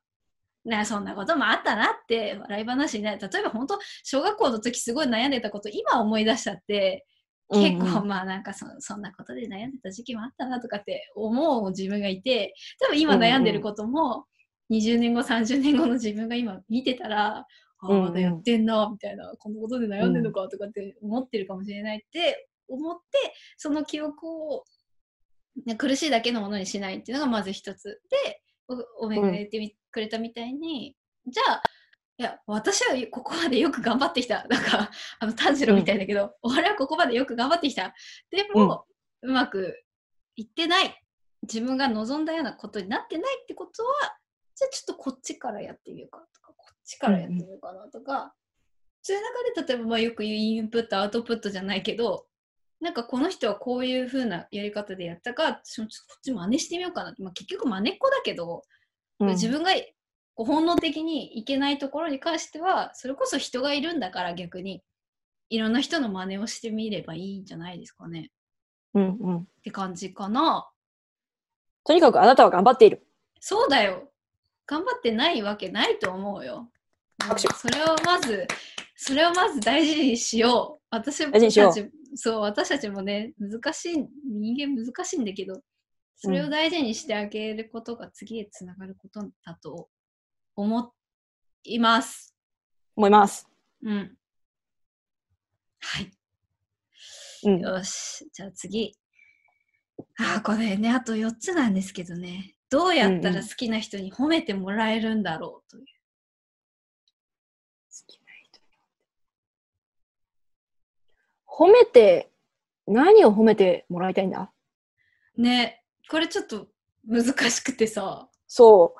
なそんなこともあったなって笑い話になる例えば本当小学校の時すごい悩んでたこと今思い出したって結構、まあなんかそそんなことで悩んでた時期もあったなとかって思う自分がいて多分今悩んでることも20年後30年後の自分が今見てたら、ああまだやってんなみたいなこのことで悩んでるのかとかって思ってるかもしれないって思ってその記憶をね苦しいだけのものにしないっていうのがまず一つでおおめが言ってみ、くれたみたいにじゃあいや私はここまでよく頑張ってきた。なんかあの炭治郎みたいだけど、俺はここまでよく頑張ってきた。でも、うまくいってない。自分が望んだようなことになってないってことはじゃあちょっとこっちからやってみようかとかこっちからやってみようかなとか、そういう中で例えばまあよく言うインプットアウトプットじゃないけどなんかこの人はこういう風なやり方でやったかちょっとこっち真似してみようかなって、まあ、結局真似っこだけど、
うん。
自分がこう本能的にいけないところに関してはそれこそ人がいるんだから逆にいろんな人の真似をしてみればいいんじゃないですかね。
うんうん、
って感じかな。
とにかくあなたは頑張っている。
そうだよ。頑張ってないわけないと思うよ、それをまずそれをまず大事にしよう。私たちそう私たちもね難しい人間難しいんだけどそれを大事にしてあげることが次へつながることだと思います。
思います。
うん。はい。
うん。
よし。じゃあ次。あー、これね、あと4つなんですけどね。どうやったら好きな人に褒めてもらえるんだろうという。
褒めて、何を褒めてもらいたいんだ？
ね、これちょっと難しくてさ、
そ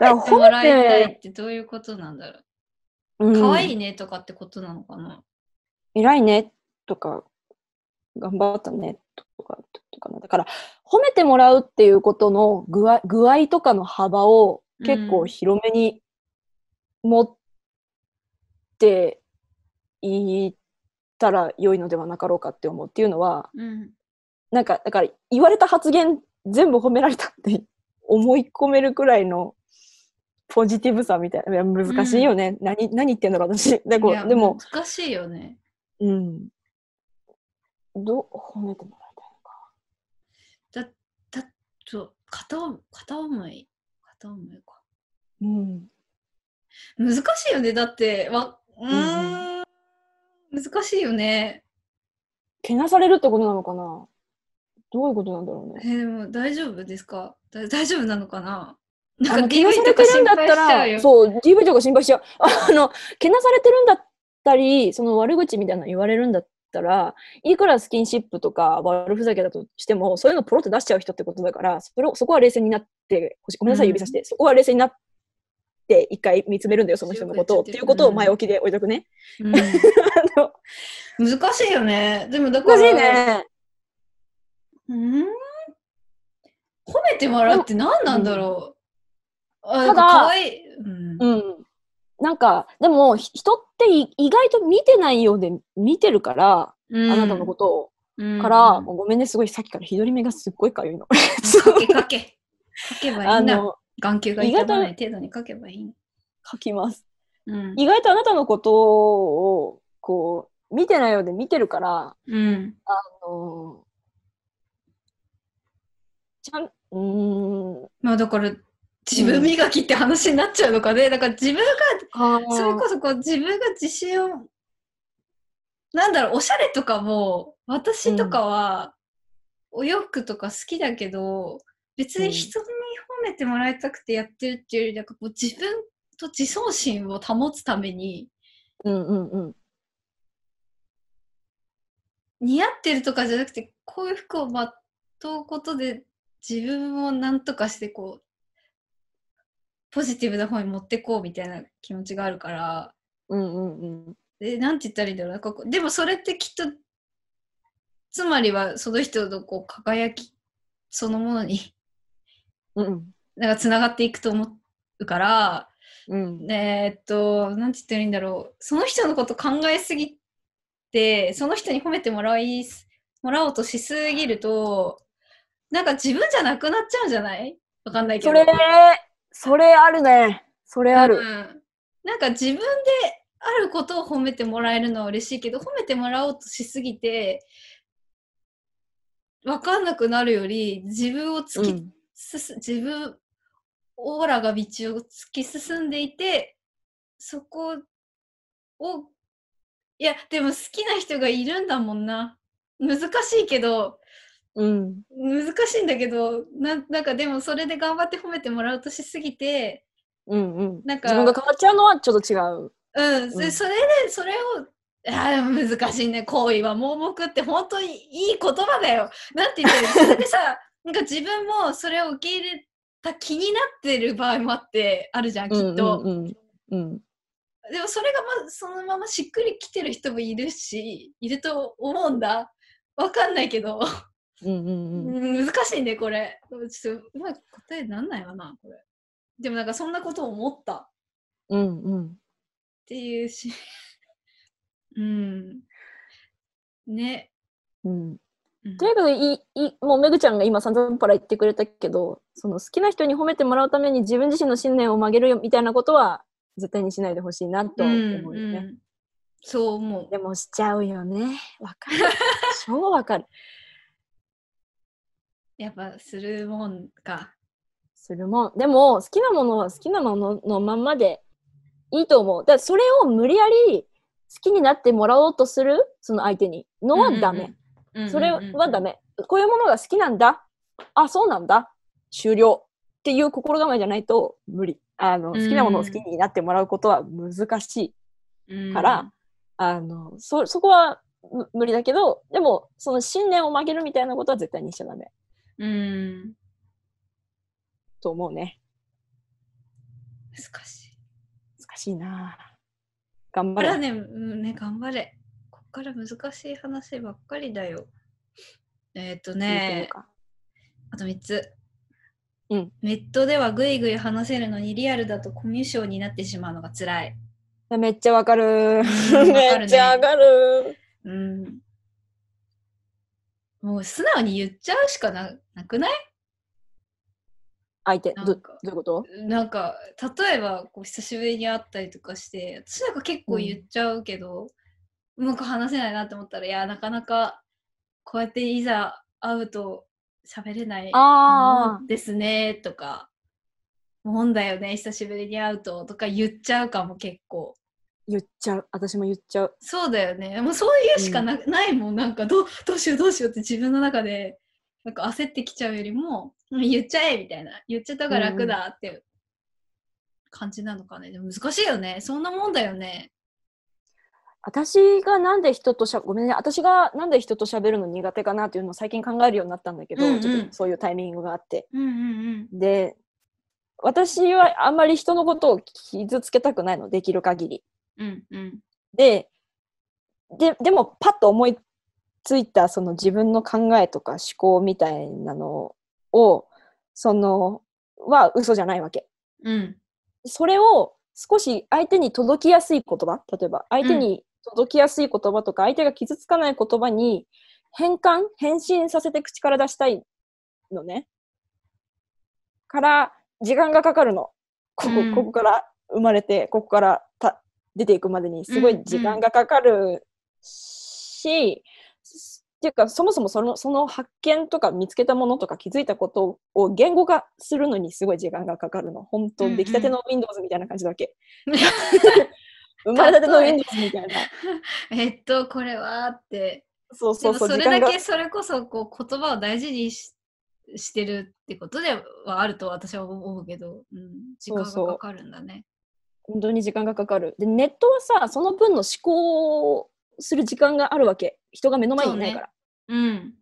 う。
褒めてもらいたいってどういうことなんだろ
うん
う。可愛いねとかってことなのかな。
偉いねとか、頑張ったねとか、とかな。だから、褒めてもらうっていうことの具合具合とかの幅を結構広めに持っていったら良いのではなかろうかって思うっていうのは、
うん。
なんか、だから言われた発言全部褒められたって 思い込めるくらいのポジティブさみたいな。いや難しいよね。何、何言ってんだろう、私。ででも、
難しいよね。
うん。どう褒めてもらいたいのか。
だ、だと、片思片思い。片思いか。
うん。
難しいよね。だって、わ、うーん、難しいよね。
けなされるってことなのかなどういうことなんだろう
え
ね。
ーでも大丈夫ですか？だ大丈夫なのかな？なんか
けなされてるんだったら、。そう、DV とか心配しちゃう。あの、けなされてるんだったり、その悪口みたいなの言われるんだったら、いくらスキンシップとか悪ふざけだとしても、そういうのポロって出しちゃう人ってことだから、それをそこは冷静になってほしい。ごめんなさい、
うん
指さして。そこは冷静になって、一回見つめるんだよ、その人のことを。っていうことを前置きで置いとくね。
うん 難しいよね。でもだから、
難しいね。
うん褒めてもらうって何なんだろう。あ、なんか
ただ
可愛い。うん。
うん。なんか、でも、ひ人ってい意外と見てないようで見てるから、
うん
あなたのことを。
うん
から、
うん
もうごめんね、すごいさっきから左目がすっごいかゆいの。
かけかけ。かけばい
あ
いんだ。
の、
眼球が痛まない程度にかけばいいの。
書きます。
うん。
意外とあなたのことを、こう、見てないようで見てるから、
うん。
あのうーん、
まあだから、自分磨きって話になっちゃうのかね。だから自分が、それこそこう自分が自信を、なんだろう、おしゃれとかも、私とかは、お洋服とか好きだけど、別に人に褒めてもらいたくてやってるっていうより、なんかこう自分と自尊心を保つために、
うんうんうん。
似合ってるとかじゃなくて、こういう服をまとうことで自分をなんとかしてこう、ポジティブな方に持ってこうみたいな気持ちがあるから、
うんうんうん。
で、なんて言ったらいいんだろうな。ここでもそれってきっと、つまりはその人のこう輝きそのものに、
うん
なんか繋がっていくと思うから、
うん。
えーっと、なんて言ったらいいんだろう。その人のこと考えすぎて、その人に褒めてもらい、もらおうとしすぎると、なんか自分じゃなくなっちゃうんじゃない？わかんないけど。
それ、それあるね。それある。
うんなんか自分であることを褒めてもらえるのは嬉しいけど、褒めてもらおうとしすぎて、わかんなくなるより、自分を突き
うん
進、自分、オーラが道を突き進んでいて、そこを、いや、でも好きな人がいるんだもんな。難しいけど、
うん。
難しいんだけど、ななんかでもそれで頑張って褒めてもらおうとしすぎて、
うんうん。
なんか
自分が変わっちゃうのはちょっと違う。
うん、そ
うん
それで、それを、あー難しいね、行為は盲目って本当にいい言葉だよ。なんて言ったらいい？の それでさ、なんか自分もそれを受け入れた気になってる場合もあって、あるじゃん、きっと。
うんうんうん。うん。
でもそれがまそのまましっくりきてる人もいるし、いると思うんだ。わかんないけど、
うんうんうん。
難しいね、これ。ちょっとうまく答えなんないわな、これ。でもなんかそんなことを思ったっ
うんうん。
ていうし、うん。ね。
うん。
うん
とにかくいい、もうめぐちゃんが今散々パラ言ってくれたけど、その好きな人に褒めてもらうために自分自身の信念を曲げるよみたいなことは絶対にしないでほしいなと思うよね。
んそう思う。
でもしちゃうよね。わかる。超わかる。
やっぱするもんか。
するもん。でも好きなものは好きなもののまんまでいいと思う。だからそれを無理やり好きになってもらおうとするその相手にのはダメ。
うんうんうん。
それはダメ。こういうものが好きなんだ。あ、そうなんだ。終了。っていう心構えじゃないと無理。あの、好きなものを好きになってもらうことは難し
うん。
いから、あの、そ、そこはむ無理だけど、でも、その信念を曲げるみたいなことは絶対にしちゃダメ
うん。
と思うね。
難しい。
難しいな頑張れ。
ね、うんね、頑張れ。こっから難しい話ばっかりだよ。えっ、と
聞いてみ
ねあと3つ。
うん。
ネットではぐいぐい話せるのにリアルだとコミュ障になってしまうのが辛い。
めっちゃわかる。めっちゃわかる。
うん。もう素直に言っちゃうしかななくない？
相手、どどういうこと？
なんか例えばこう久しぶりに会ったりとかして私なんか結構言っちゃうけど、うまく話せないなって思ったらいやなかなかこうやっていざ会うと喋れないですねとかもんだよね久しぶりに会うととか言っちゃうかも結構
言っちゃう。私も言っちゃう。
そうだよね。もうそういうしかな,、ないもん。なんかどうどうしようどうしようって自分の中でなんか焦ってきちゃうよりもうん言っちゃえみたいな。言っちゃった方が楽だって感じなのかね。でも難しいよね。そんなもんだよね。
私がなんで人としゃ、ごめんね、私がなんで人と喋るの苦手かなっていうのを最近考えるようになったんだけど、
うんうん。
ちょっとそういうタイミングがあって。
うんうん。
で、私はあんまり人のことを傷つけたくないの、できる限り。
うんうん
で、で、でもパッと思いついたその自分の考えとか思考みたいなのを、その、は嘘じゃないわけ。
うん
それを少し相手に届きやすい言葉、例えば相手に届きやすい言葉とか、相手が傷つかない言葉に変換、変身させて口から出したいのね。から、時間がかかるの。ここ、
うん
ここから生まれて、ここからた出ていくまでにすごい時間がかかるし、っていうか、そもそもそのその発見とか見つけたものとか気づいたことを言語化するのにすごい時間がかかるの。本当、
うんうん
出来たての Windows みたいな感じだけ。生まれたての Windows みたいな。
えっと、これはって。
そうそうそう、
それだけそれこそこう言葉を大事にししてるってことではあると私は思うけど、うん、時間がかかるんだね。
本当に時間がかかる。で、ネットはさ、その分の思考をする時間があるわけ。人が目の前にいないから。
うん。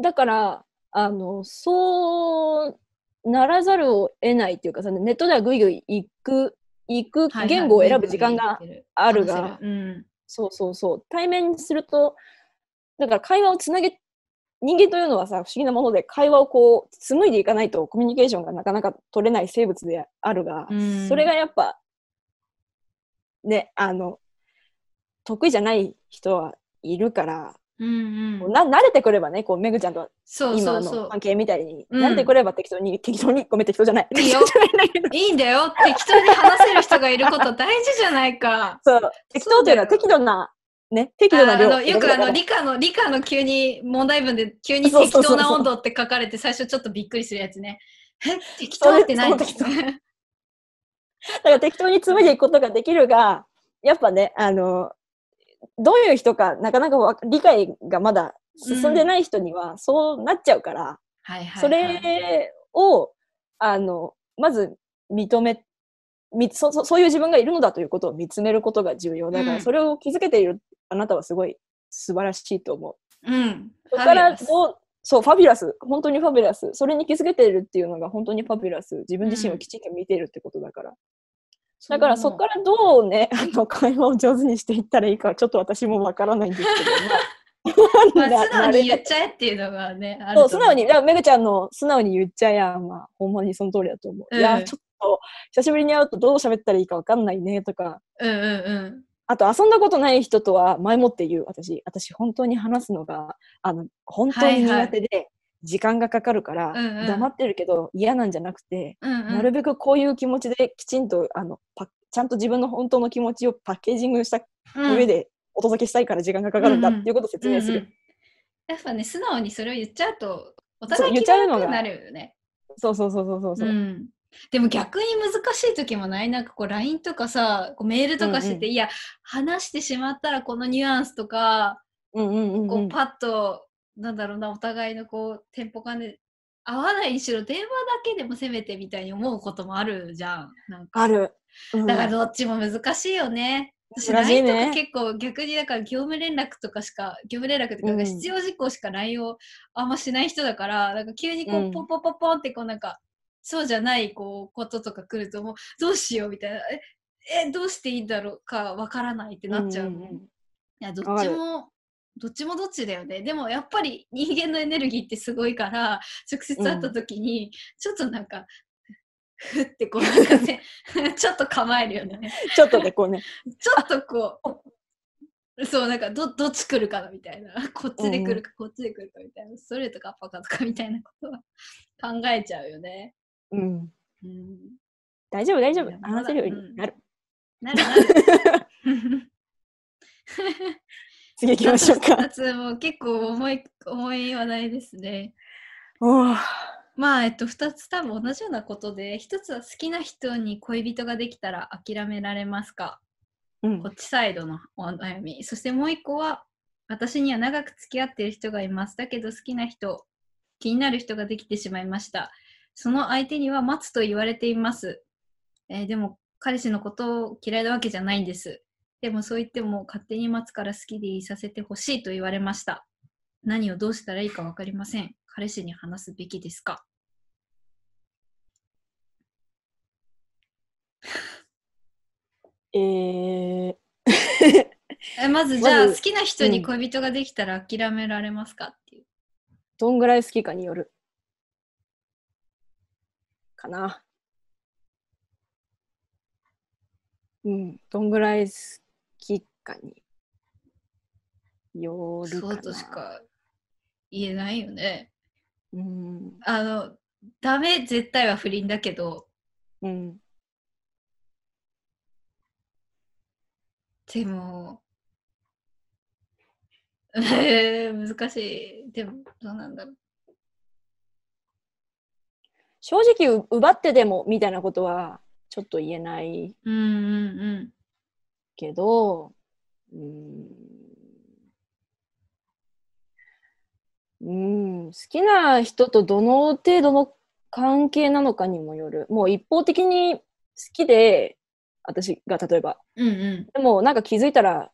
だから、あの、そうならざるを得ないっていうかさ、ネットではぐいぐい行く、行く言語を選ぶ時間があるが、
話せる
そうそうそう。対面にすると、だから会話をつなげ、人間というのはさ、不思議なもので、会話をこう、紡いでいかないとコミュニケーションがなかなか取れない生物であるが、
うん
それがやっぱ、ね、あの、得意じゃない人はいるから、
うん。うん
な慣れてくればね、こう、めぐちゃんと
そうそ
今の関。係みたいに、
うん
慣れてくれば適当に、適当に、ごめん、適当じゃない。
いいよ
い
いいんだよ。適当に話せる人がいること 大事じゃないか。
そう、適当というのは適度な、ね、適度な量。
あのよくあの理科の理科の急に問題文で急に適当な温度って書かれて最初ちょっとびっくりするやつね。え？適当って何
適当 だから適当に紡いでいくことができるが、やっぱね、あの、どういう人か、なかなかわ理解がまだ進んでない人には、そうなっちゃうから。それを、あの、まず認め、みそそそういう自分がいるのだということを見つめることが重要だから、
うん
それを気づけているあなたはすごい素晴らしいと思う。
うん。
そこからどう、そう、ファビュラス。本当にファビュラス。それに気づけているっていうのが本当にファビュラス。自分自身をきちんと見ているってことだから。だからそこからどうね、あの、会話を上手にしていったらいいかはちょっと私もわからないんですけど、
まあ、
な
素直に言っ
な
ちゃえっていうのがね、
そう、素直に、だからめぐちゃんの素直に言っちゃえや、まあ、ほんまにその通りだと思う。
うん
いや、ちょっと、久しぶりに会うとどう喋ったらいいかわかんないね、とか。
うんうんうん。
あと、遊んだことない人とは前もって言う、私。私、本当に話すのが、あの、本当に苦手で、時間がかかるから、
うんうん
黙ってるけど嫌なんじゃなくて、
うんうん、
なるべくこういう気持ちできちんと、あの、パちゃんと自分の本当の気持ちをパッケージングした
うん
上でお届けしたいから時間がかかるんだ
うんうん
っていうことを説明する。
うんうんやっぱね、素直にそれを言っちゃうと、お互い気
が
なるよね。
そうそうそうそうそうそう。
うんでも逆に難しい時もない？なんかこう LINE とかさこうメールとかしてて、
うんうん
いや話してしまったらこのニュアンスとか、
うんうんうんう。
こうんパッとなんだろうなお互いのこうテンポ感で合わないにしろ電話だけでもせめてみたいに思うこともあるじゃんなんか
ある。うん
だからどっちも難しいよね。私 LINE
ね
とか結構逆にだから業務連絡とかしか業務連絡とか
うん
必要事項しか LINE をあんましない人だからなんか急にこ
うん
うポンポンポンポンってこうなんかそうじゃないこうこととか来るともうどうしようみたいなええどうしていいんだろうかわからないってなっちゃうもん。
んんん
いやどっちもどっちもどっちだよねでもやっぱり人間のエネルギーってすごいから直接会った時にちょっとなんか、ふってこうなんかね ちょっと構えるよね。
ちょっとね、こうね。
ちょっとこう、そう、なんかど、どっち来るかなみたいな。こっちで来るか、こっちで来るかみたいな。ストレートかアッパーかとかみたいなことは考えちゃうよね。
うん。
うん。
大丈夫、大丈夫。話せるようになる。
なるなる。
次行きましょうか。
もう結構重い、重い話題ですね。
おー
まあ、えっと、2つ多分同じようなことで、1つは好きな人に恋人ができたら諦められますか？
うん
こっちサイドのお悩み。そしてもう一個は、私には長く付き合っている人がいます。だけど好きな人、気になる人ができてしまいました。その相手には待つと言われています。えーでも、彼氏のことを嫌いなわけじゃないんです。でもそう言っても勝手に待つから好きでいさせてほしいと言われました。何をどうしたらいいか分かりません。彼氏に話すべきですか？
えー、
えまずじゃあ好きな人に
うん
恋人ができたら諦められますかっていう。
どんぐらい好きかによる。かな。うん、どんぐらい好きかによるかな。
そうとしか言えないよね。
うん。
あの、ダメ絶対は不倫だけど、
うん。
でも、えー、難しい。でも、どうなんだろう。
正直う奪ってでもみたいなことはちょっと言えない
うんうん
けど、うん、うん、好きな人とどの程度の関係なのかにもよる。もう一方的に好きで、私が例えば。
うん。うん
でもなんか気づいたら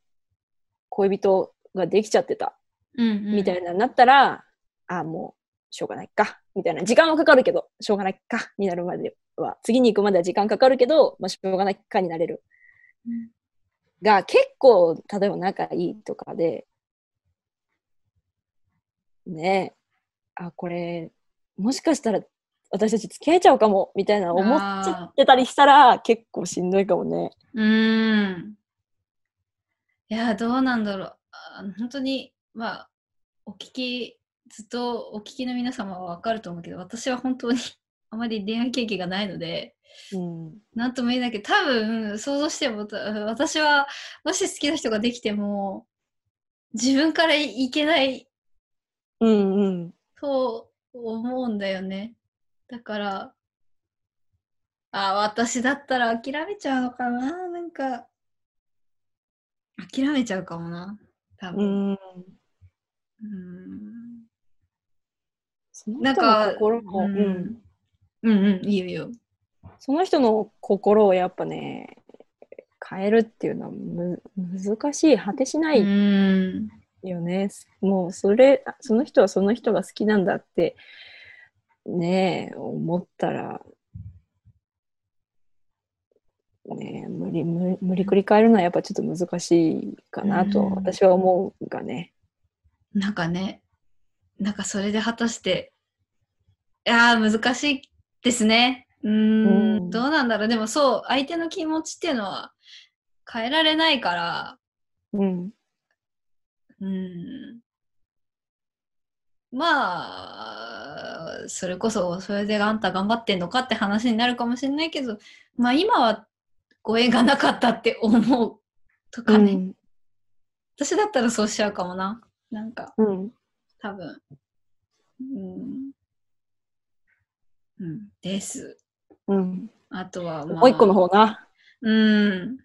恋人ができちゃってた
うん。うんうん、
みたいななったら、あもうしょうがないか、みたいな。時間はかかるけど、しょうがないか、になるまでは、次に行くまでは時間かかるけど、まあ、しょうがないかになれる。
うん
が、結構、例えば仲いいとかで、ねえ、あ、これ、もしかしたら私たち付き合えちゃうかも、みたいな思っちゃってたりしたら、結構しんどいかもね。
うーん。いや、どうなんだろう。あ本当に、まあ、お聞き、ずっとお聞きの皆様はわかると思うけど、私は本当に あまり恋愛経験がないので、
うん。
なんとも言えないけど、多分、想像しても、た私は、もし好きな人ができても、自分からいけない
うんうん。
と思うんだよね。だから、あ、私だったら諦めちゃうのかな？なんか、諦めちゃうかもな。多
う
分。
ん。
うん。
その
なん
人の
か、
心も、
う
うんん。
うんうん、いいよいいよ。
その人の心をやっぱね、変えるっていうのはむ難しい、果てしな
う
い
ん。
よね。もうそれ、その人はその人が好きなんだって、ねえ、思ったら、ねえ、無理、無理無理くり変えるのはやっぱちょっと難しいかなと
うん
私は思うがね。
なんかね、なんかそれで果たして、いやー、難しいですね。うーん、
うん
どうなんだろう。でもそう、相手の気持ちっていうのは変えられないから、
うん。
うん。まあ、それこそ、それであんた頑張ってんのかって話になるかもしれないけど、まあ今はご縁がなかったって思うとかね。
うん。
私だったらそうしちゃうかもな。なんか、
うん。
多分。うん。うん。です。
うん。
あとは、まあ。
もう一個の方な。
うん。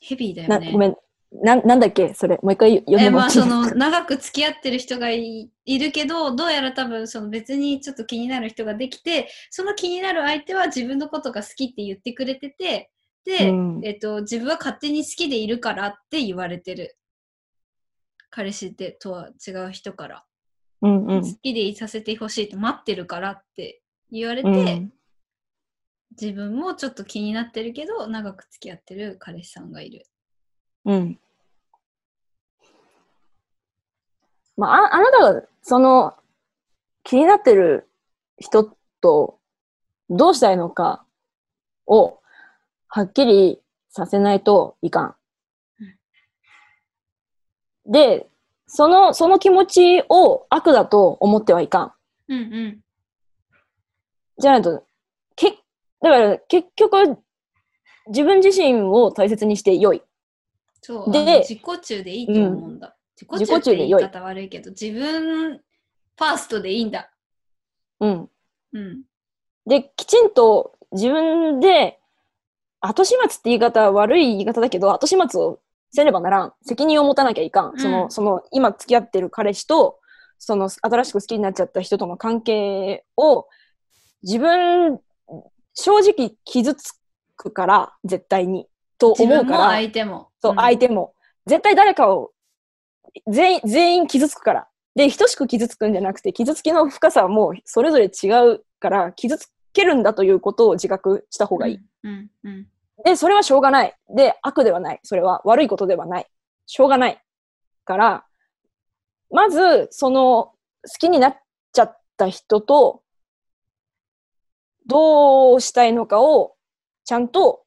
ヘビーだよね。
なごめん。ななんだっけ？それ。もう一回読ん
えまあその長く付き合ってる人がいいるけどどうやら多分その別にちょっと気になる人ができてその気になる相手は自分のことが好きって言ってくれててで、
うん
えっと、自分は勝手に好きでいるからって言われてる彼氏でとは違う人から、
うんうん。
好きでいさせてほしいって待ってるからって言われて、
うん
自分もちょっと気になってるけど長く付き合ってる彼氏さんがいる。
うん。まあ、ああなたが、その、気になってる人と、どうしたいのかを、はっきりさせないといかん。で、その、その気持ちを悪だと思ってはいかん。
うんうん
じゃないと、け、だから結局、自分自身を大切にして良い。
そう、
で
自己中でいいと思うんだ。自己中って言い方悪いけど、自分ファーストでいいんだ。
うん。
うん。
で、きちんと自分で、後始末って言い方は悪い言い方だけど、後始末をせねばならん。責任を持たなきゃいかん。
うん
その、その、今付き合ってる彼氏と、その、新しく好きになっちゃった人との関係を、自分、正直傷つくから、絶対に。と思うから、
相手も。
そう、
ん
相手も。絶対誰かを、全員、全員傷つくから。で、等しく傷つくんじゃなくて、傷つきの深さはもうそれぞれ違うから、傷つけるんだということを自覚した方がいい。
うんうん
で、それはしょうがない。で、悪ではない。それは悪いことではない。しょうがない。から、まず、その、好きになっちゃった人と、どうしたいのかをちゃんと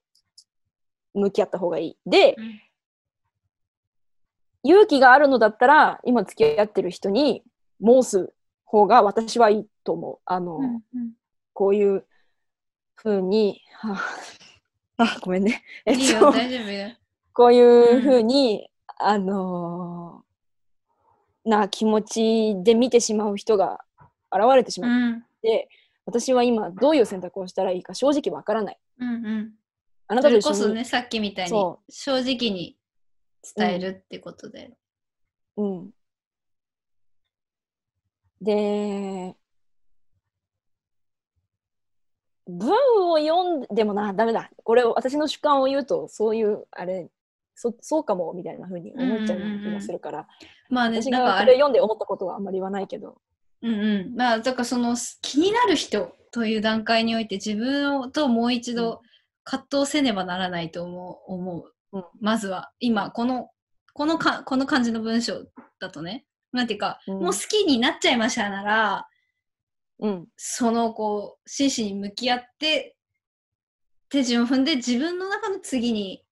向き合った方がいい。で、
うん
勇気があるのだったら、今付き合ってる人に申す方が私はいいと思う。あの、
うんうん
こういう風に、はあ、あごめんね。えっ
いいよ、
と、
大丈夫よ。
こういう風に、あのーな気持ちで見てしまう人が現れてし
う
まっ
ん。
て、私は今どういう選択をしたらいいか正直わからない。
うんうん。
あな
そ
たと一緒に、
れこそね、さっきみたいに
そ
正直に伝えるってことで。
うん。で、文を読んで、でもな、ダメだ。これ私の主観を言うと、そういう、あれ、そそうかもみたいな風に思っちゃうような気がするから、
まあね、
私
なんかあれ、
がこれ読んで思ったことはあんまり言わないけど、
うんうん。まあ、だからその気になる人という段階において自分をともう一度葛藤せねばならないと思う。思う。
うん。
まずは、今、この、このか、この感じの文章だとね、なんていうか、
うん。
もう好きになっちゃいましたなら、
うん、
そのこう真摯に向き合って手順を踏んで自分の中の次に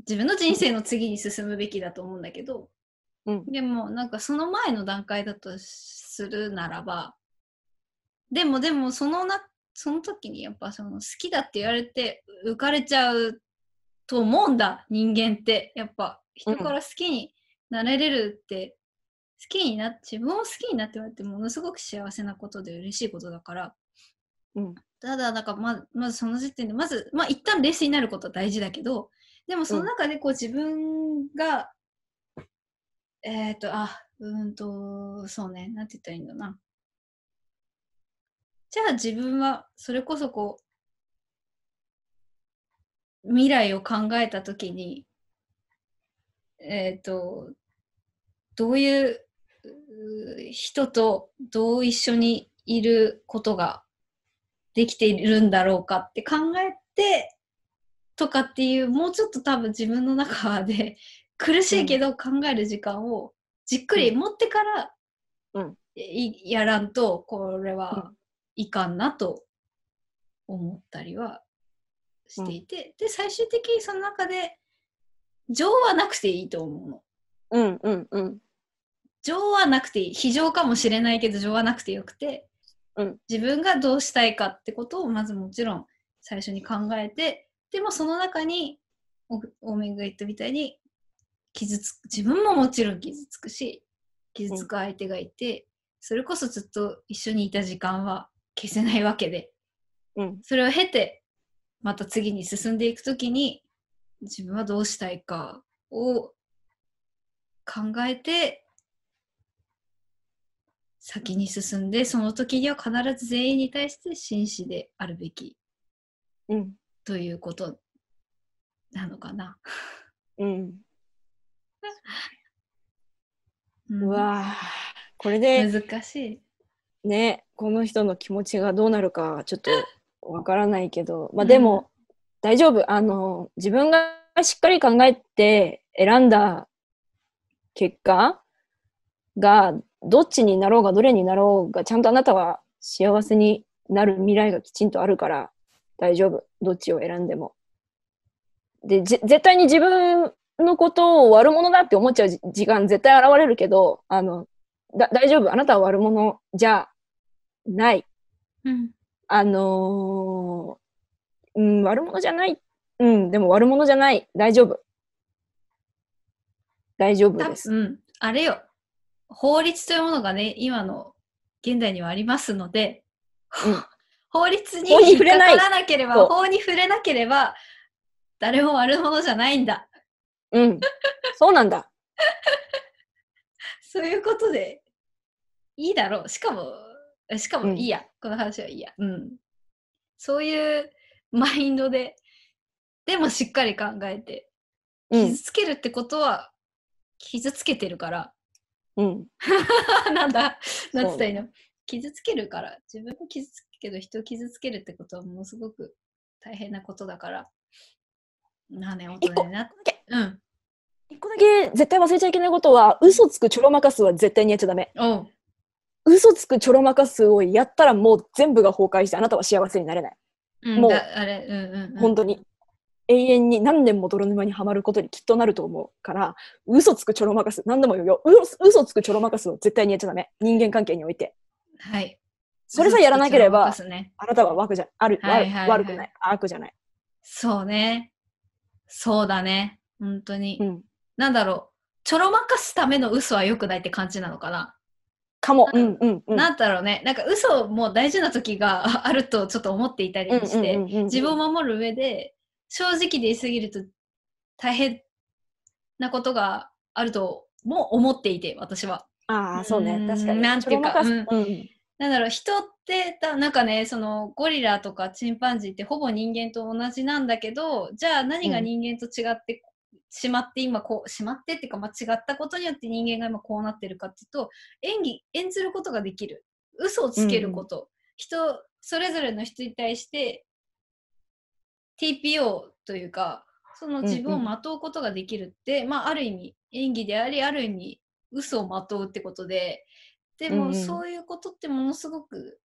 自分の人生の次に進むべきだと思うんだけど、
うん。
でもなんかその前の段階だとするならばでもでもそのなその時にやっぱその好きだって言われて浮かれちゃうと思うんだ人間って。やっぱ人から好きになれれるって、好きにな自分を好きになってもらってものすごく幸せなことで嬉しいことだから。
うん、
ただなんかままずその時点でまずまあ一旦冷静になることは大事だけどでもその中でこう自分が、えっ、とあうーんとそうねなんて言ったらいいんだな。じゃあ自分はそれこそこう未来を考えた時にえっ、とどういううー人とどう一緒にいることができているんだろうかって考えてとかっていうもうちょっと多分自分の中 で苦しいけど考える時間をじっくり持ってから、
うん
いやらんとこれ
う
はいかんなと思ったりはしていて、で最終的にその中で情はなくていいと思うの。
うん、うん、うん、
情はなくていい。非情かもしれないけど情はなくてよくて、
うん。
自分がどうしたいかってことをまずもちろん最初に考えてでもその中におおめんが言ったみたいに傷つく自分ももちろん傷つくし傷つく相手がいて、それこそずっと一緒にいた時間は消せないわけで
うん、
それを経てまた次に進んでいくときに自分はどうしたいかを考えて先に進んでその時には必ず全員に対して真摯であるべき
うん、
ということなのかな。
うん。
うん
うわぁこれで
難しい。
ね、この人の気持ちがどうなるかはちょっと わからないけど、まあでも、大丈夫。あの、自分がしっかり考えて選んだ結果が、どっちになろうがどれになろうが、ちゃんとあなたは幸せになる未来がきちんとあるから、大丈夫。どっちを選んでも。で、ぜ絶対に自分のことを悪者だって思っちゃうじ時間絶対現れるけど、あの、だ大丈夫。あなたは悪者じゃない。
うん
あのーうん、悪者じゃない。うん、でも悪者じゃない。大丈夫。大丈夫
多
です。
分あれよ法律というものがね今の現代にはありますので、
うん。
法律に引っか
触れない。
からなければ法に触れなければ誰も悪者じゃないんだ。
うん。そうなんだ。
そういうことでいいだろう。しかもしか
うん。
もいいや、この話はいいや。うん。そういうマインドででもしっかり考えて
うん。
傷。つけるってことは傷つけてるから、
うん。
なんだ、
う
なんつったらいいの？傷つけるから、自分も傷つくけど人を傷つけるってことはものすごく大変なことだから、なあね、大人になって。うん。
一個だけ絶対忘れちゃいけないことは、嘘つくちょろまかすは絶対にやっちゃダメ。
おう。
嘘つくちょろまかすをやったらもう全部が崩壊してあなたは幸せになれない。
うん、
もう
だあれ、うんうん、うん。
本当に。永遠に何年も泥沼にはまることにきっとなると思うから、嘘つくちょろまかす、何でも言うよ。う嘘つくちょろまかすを絶対にやっちゃダメ。人間関係において。
はい。
それさえやらなければ
ね
あなたは悪じゃ、ある、
はいはいはい
悪くない。悪じゃない。
そうね。そうだね。本当に。
うん。
なんだろう。ちょろまかすための嘘は良くないって感じなのかな。
かも。
う
うんんうんうん。
なんだろうね。なんか嘘も大事な時があるとちょっと思っていたりして、
うんうんうんうん
自分を守る上で正直で言いすぎると大変なことがあるとも思っていて、私は。
ああ、そうね
う。ん
確かに。
なんていうかうん
うん。
なんだろう、人ってた、なんかね、そのゴリラとかチンパンジーってほぼ人間と同じなんだけど、じゃあ何が人間と違って、しまって今こう、しまってっていうか間違ったことによって人間が今こうなってるかっていうと、演技、演ずることができる。嘘をつけること。人、それぞれの人に対して TPO というか、その自分をまとうことができるって、まあある意味演技であり、ある意味嘘をまとうってことで、でも、
うんうん。
そういうことってものすごく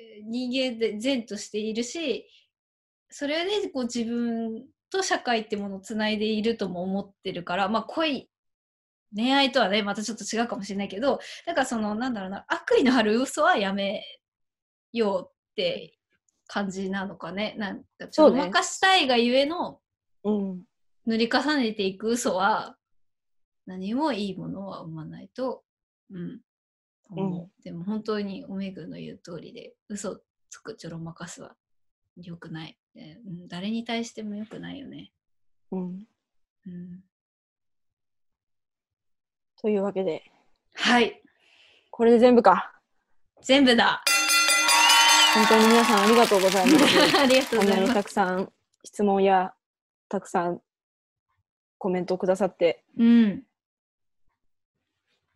えー人間で善としているしそれでこう自分と社会ってものをつないでいるとも思ってるからまあ恋恋愛とはねまたちょっと違うかもしれないけどだからそのなんだろうな悪意のある嘘はやめようって感じなのかねなんかちょっと任したいがゆえの
うん。
塗り重ねていく嘘は何もいいものは生まないと、うん、思う。でも本当におめぐの言う通りで、嘘つくちょろまかすは良くない。誰に対しても良くないよね。
うん。
うん、
というわけで、
はい、
これで全部か。
全部だ。
本当に皆さんありがとうございます。
ありがとう
た
ございます。
くさん質問やたくさんコメントをくださって、
うん、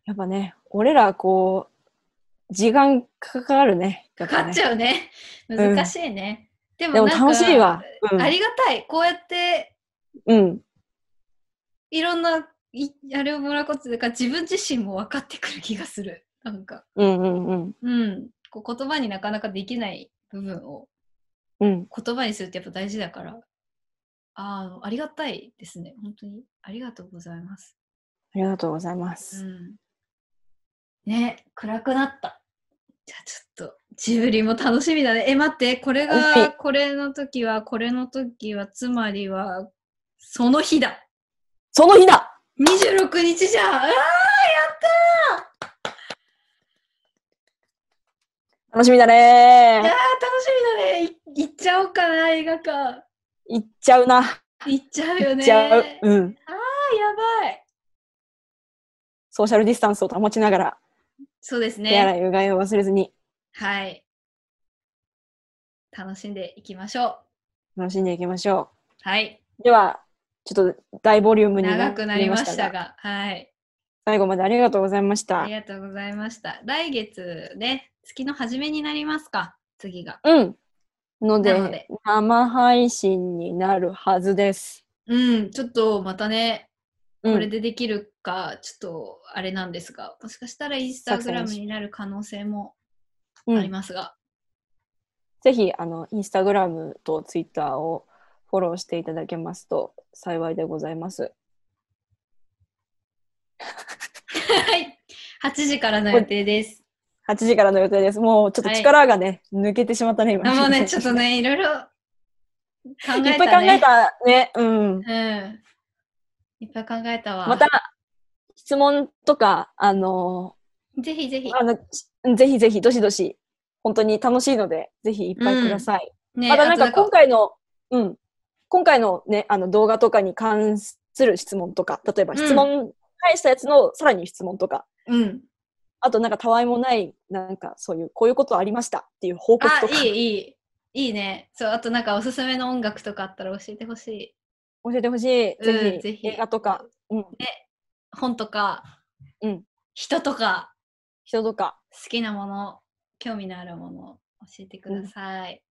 やっぱね、俺らこう、時間かかるね。
かかっちゃうね。
ん
難しいね。で
でも楽しいわ。うん
ありがたい。こうやって
うん。
いろんないあれをもらうことでか自分自身も分かってくる気がする。なんか。
うんうんうん。
うん、こう言葉になかなかできない部分を
うん。
言葉にするってやっぱ大事だから、ああ、ありがたいですね。本当にありがとうございます。
ありがとうございま
う
す。
ん。ね、暗くなった。じゃあちょっと、ジブリも楽しみだね。え、待って、これ
は
が、これの時は、これの時は、つまりは、その日だ。
その日だ
26日じゃんあーやった
楽しみだ
ーいや楽しみだねい行っちゃおうかな、映画館。
行っちゃうな。
行っちゃうよね。
行っちゃう。うん。
あーやばい。
ソーシャルディスタンスを保ちながら、
そうです
手洗
ね。
いうがいを忘れずに
はい。楽しんでいきましょ
楽しんでいきましょ
う。はい。
う。では、ちょっと大ボリュームに
長くなりました
が、
が、はい。
最後までありがとうございました
あり。がとうございました。来月ね、月の初めになりますか、次が。
うん。ので
なので
生配信になるはずです。
うん、ちょっとまたね、
うん
これでできるか、ちょっとあれなんですが、もしかしたらインスタグラムになる可能性も
うん
ありますが、
ぜひ、あの、インスタグラムとツイッターをフォローしていただけますと幸いでございます。
はい。8時からの予定です。
8時からの予定です。もうちょっと力がね、抜けてしまったね、今。
あもうね、ちょっと。ね、いろいろ考えた、ね。
いっぱい考えたね。うん。
うん。いっぱい考えたわ。
また、質問とか、あの
ぜひぜひ。
あの、ぜひぜひ、どしどし、本当に楽しいので、ぜひいっぱいください。
ね
またなんか今回の、うん、今回のね、あの動画とかに関する質問とか、例えば質問、返したやつのさらに質問とか、
うん。
あとなんかたわいもない、なんかそういう、こういうことありましたっていう報告
あ
と、か、
いい、いい。いいね。そう、あとなんかおすすめの音楽とかあったら教えてほしい。
教えてほしい。
うん
ぜひ、
ぜひ
映画とか、うん、
本とか、
うん
人とか、
人とか、
好きなもの、興味のあるもの、教えてください。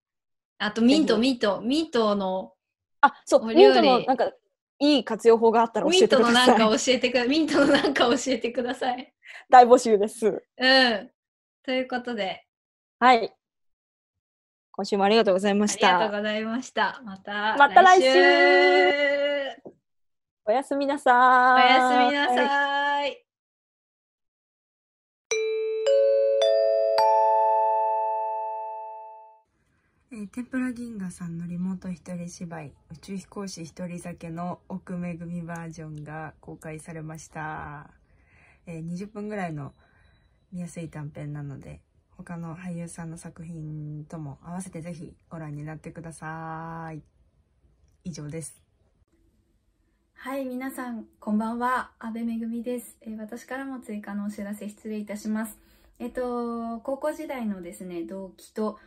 あと、ミント、ミント、ミントの、
あ、そう、ミントのなんか、いい活用法があったら教
ミント
えてください。
のなんか教えてくだ、ミントのなんか教えてください。
大募集です。
うん。ということで、
はい。今週もありがとうございま
あり
した。
がとうございました。また
また来週おやすみなさい。
やすみなさい。
えー天ぷら銀河さんのリモート一人芝居宇宙飛行士一人酒の奥めぐみバージョンが公開されました、えー20分ぐらいの見やすい短編なので他の俳優さんの作品とも合わせてぜひご覧になってください以上です
はい、皆さん、こんばんは。安倍めぐみです、えー私からも追加のお知らせ失礼いたします。えっと、高校時代のですね、同期と、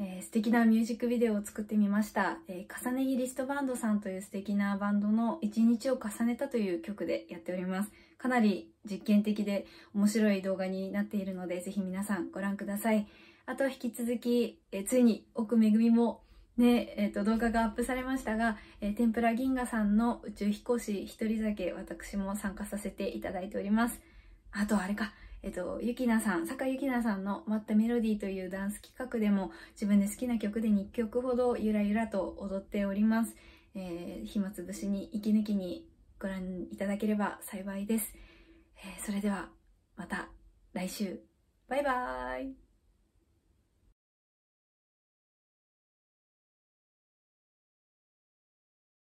えー素敵なミュージックビデオを作ってみました。えー重ね着リストバンドさんという素敵なバンドの一日を重ねたという曲でやっております。かなり実験的で面白い動画になっているので、ぜひ皆さんご覧ください。あと、引き続き、えーついに奥めぐみもね、えっと動画がアップされましたが、えー天ぷら銀河さんの宇宙飛行士一人酒私も参加させていただいておりますあとあれかえっとゆきなさん坂ゆきなさんの「待ったメロディー」というダンス企画でも自分で好きな曲で2曲ほどゆらゆらと踊っております、えー暇つぶしに息抜きにご覧いただければ幸いです、えーそれではまた来週。バイバーイ。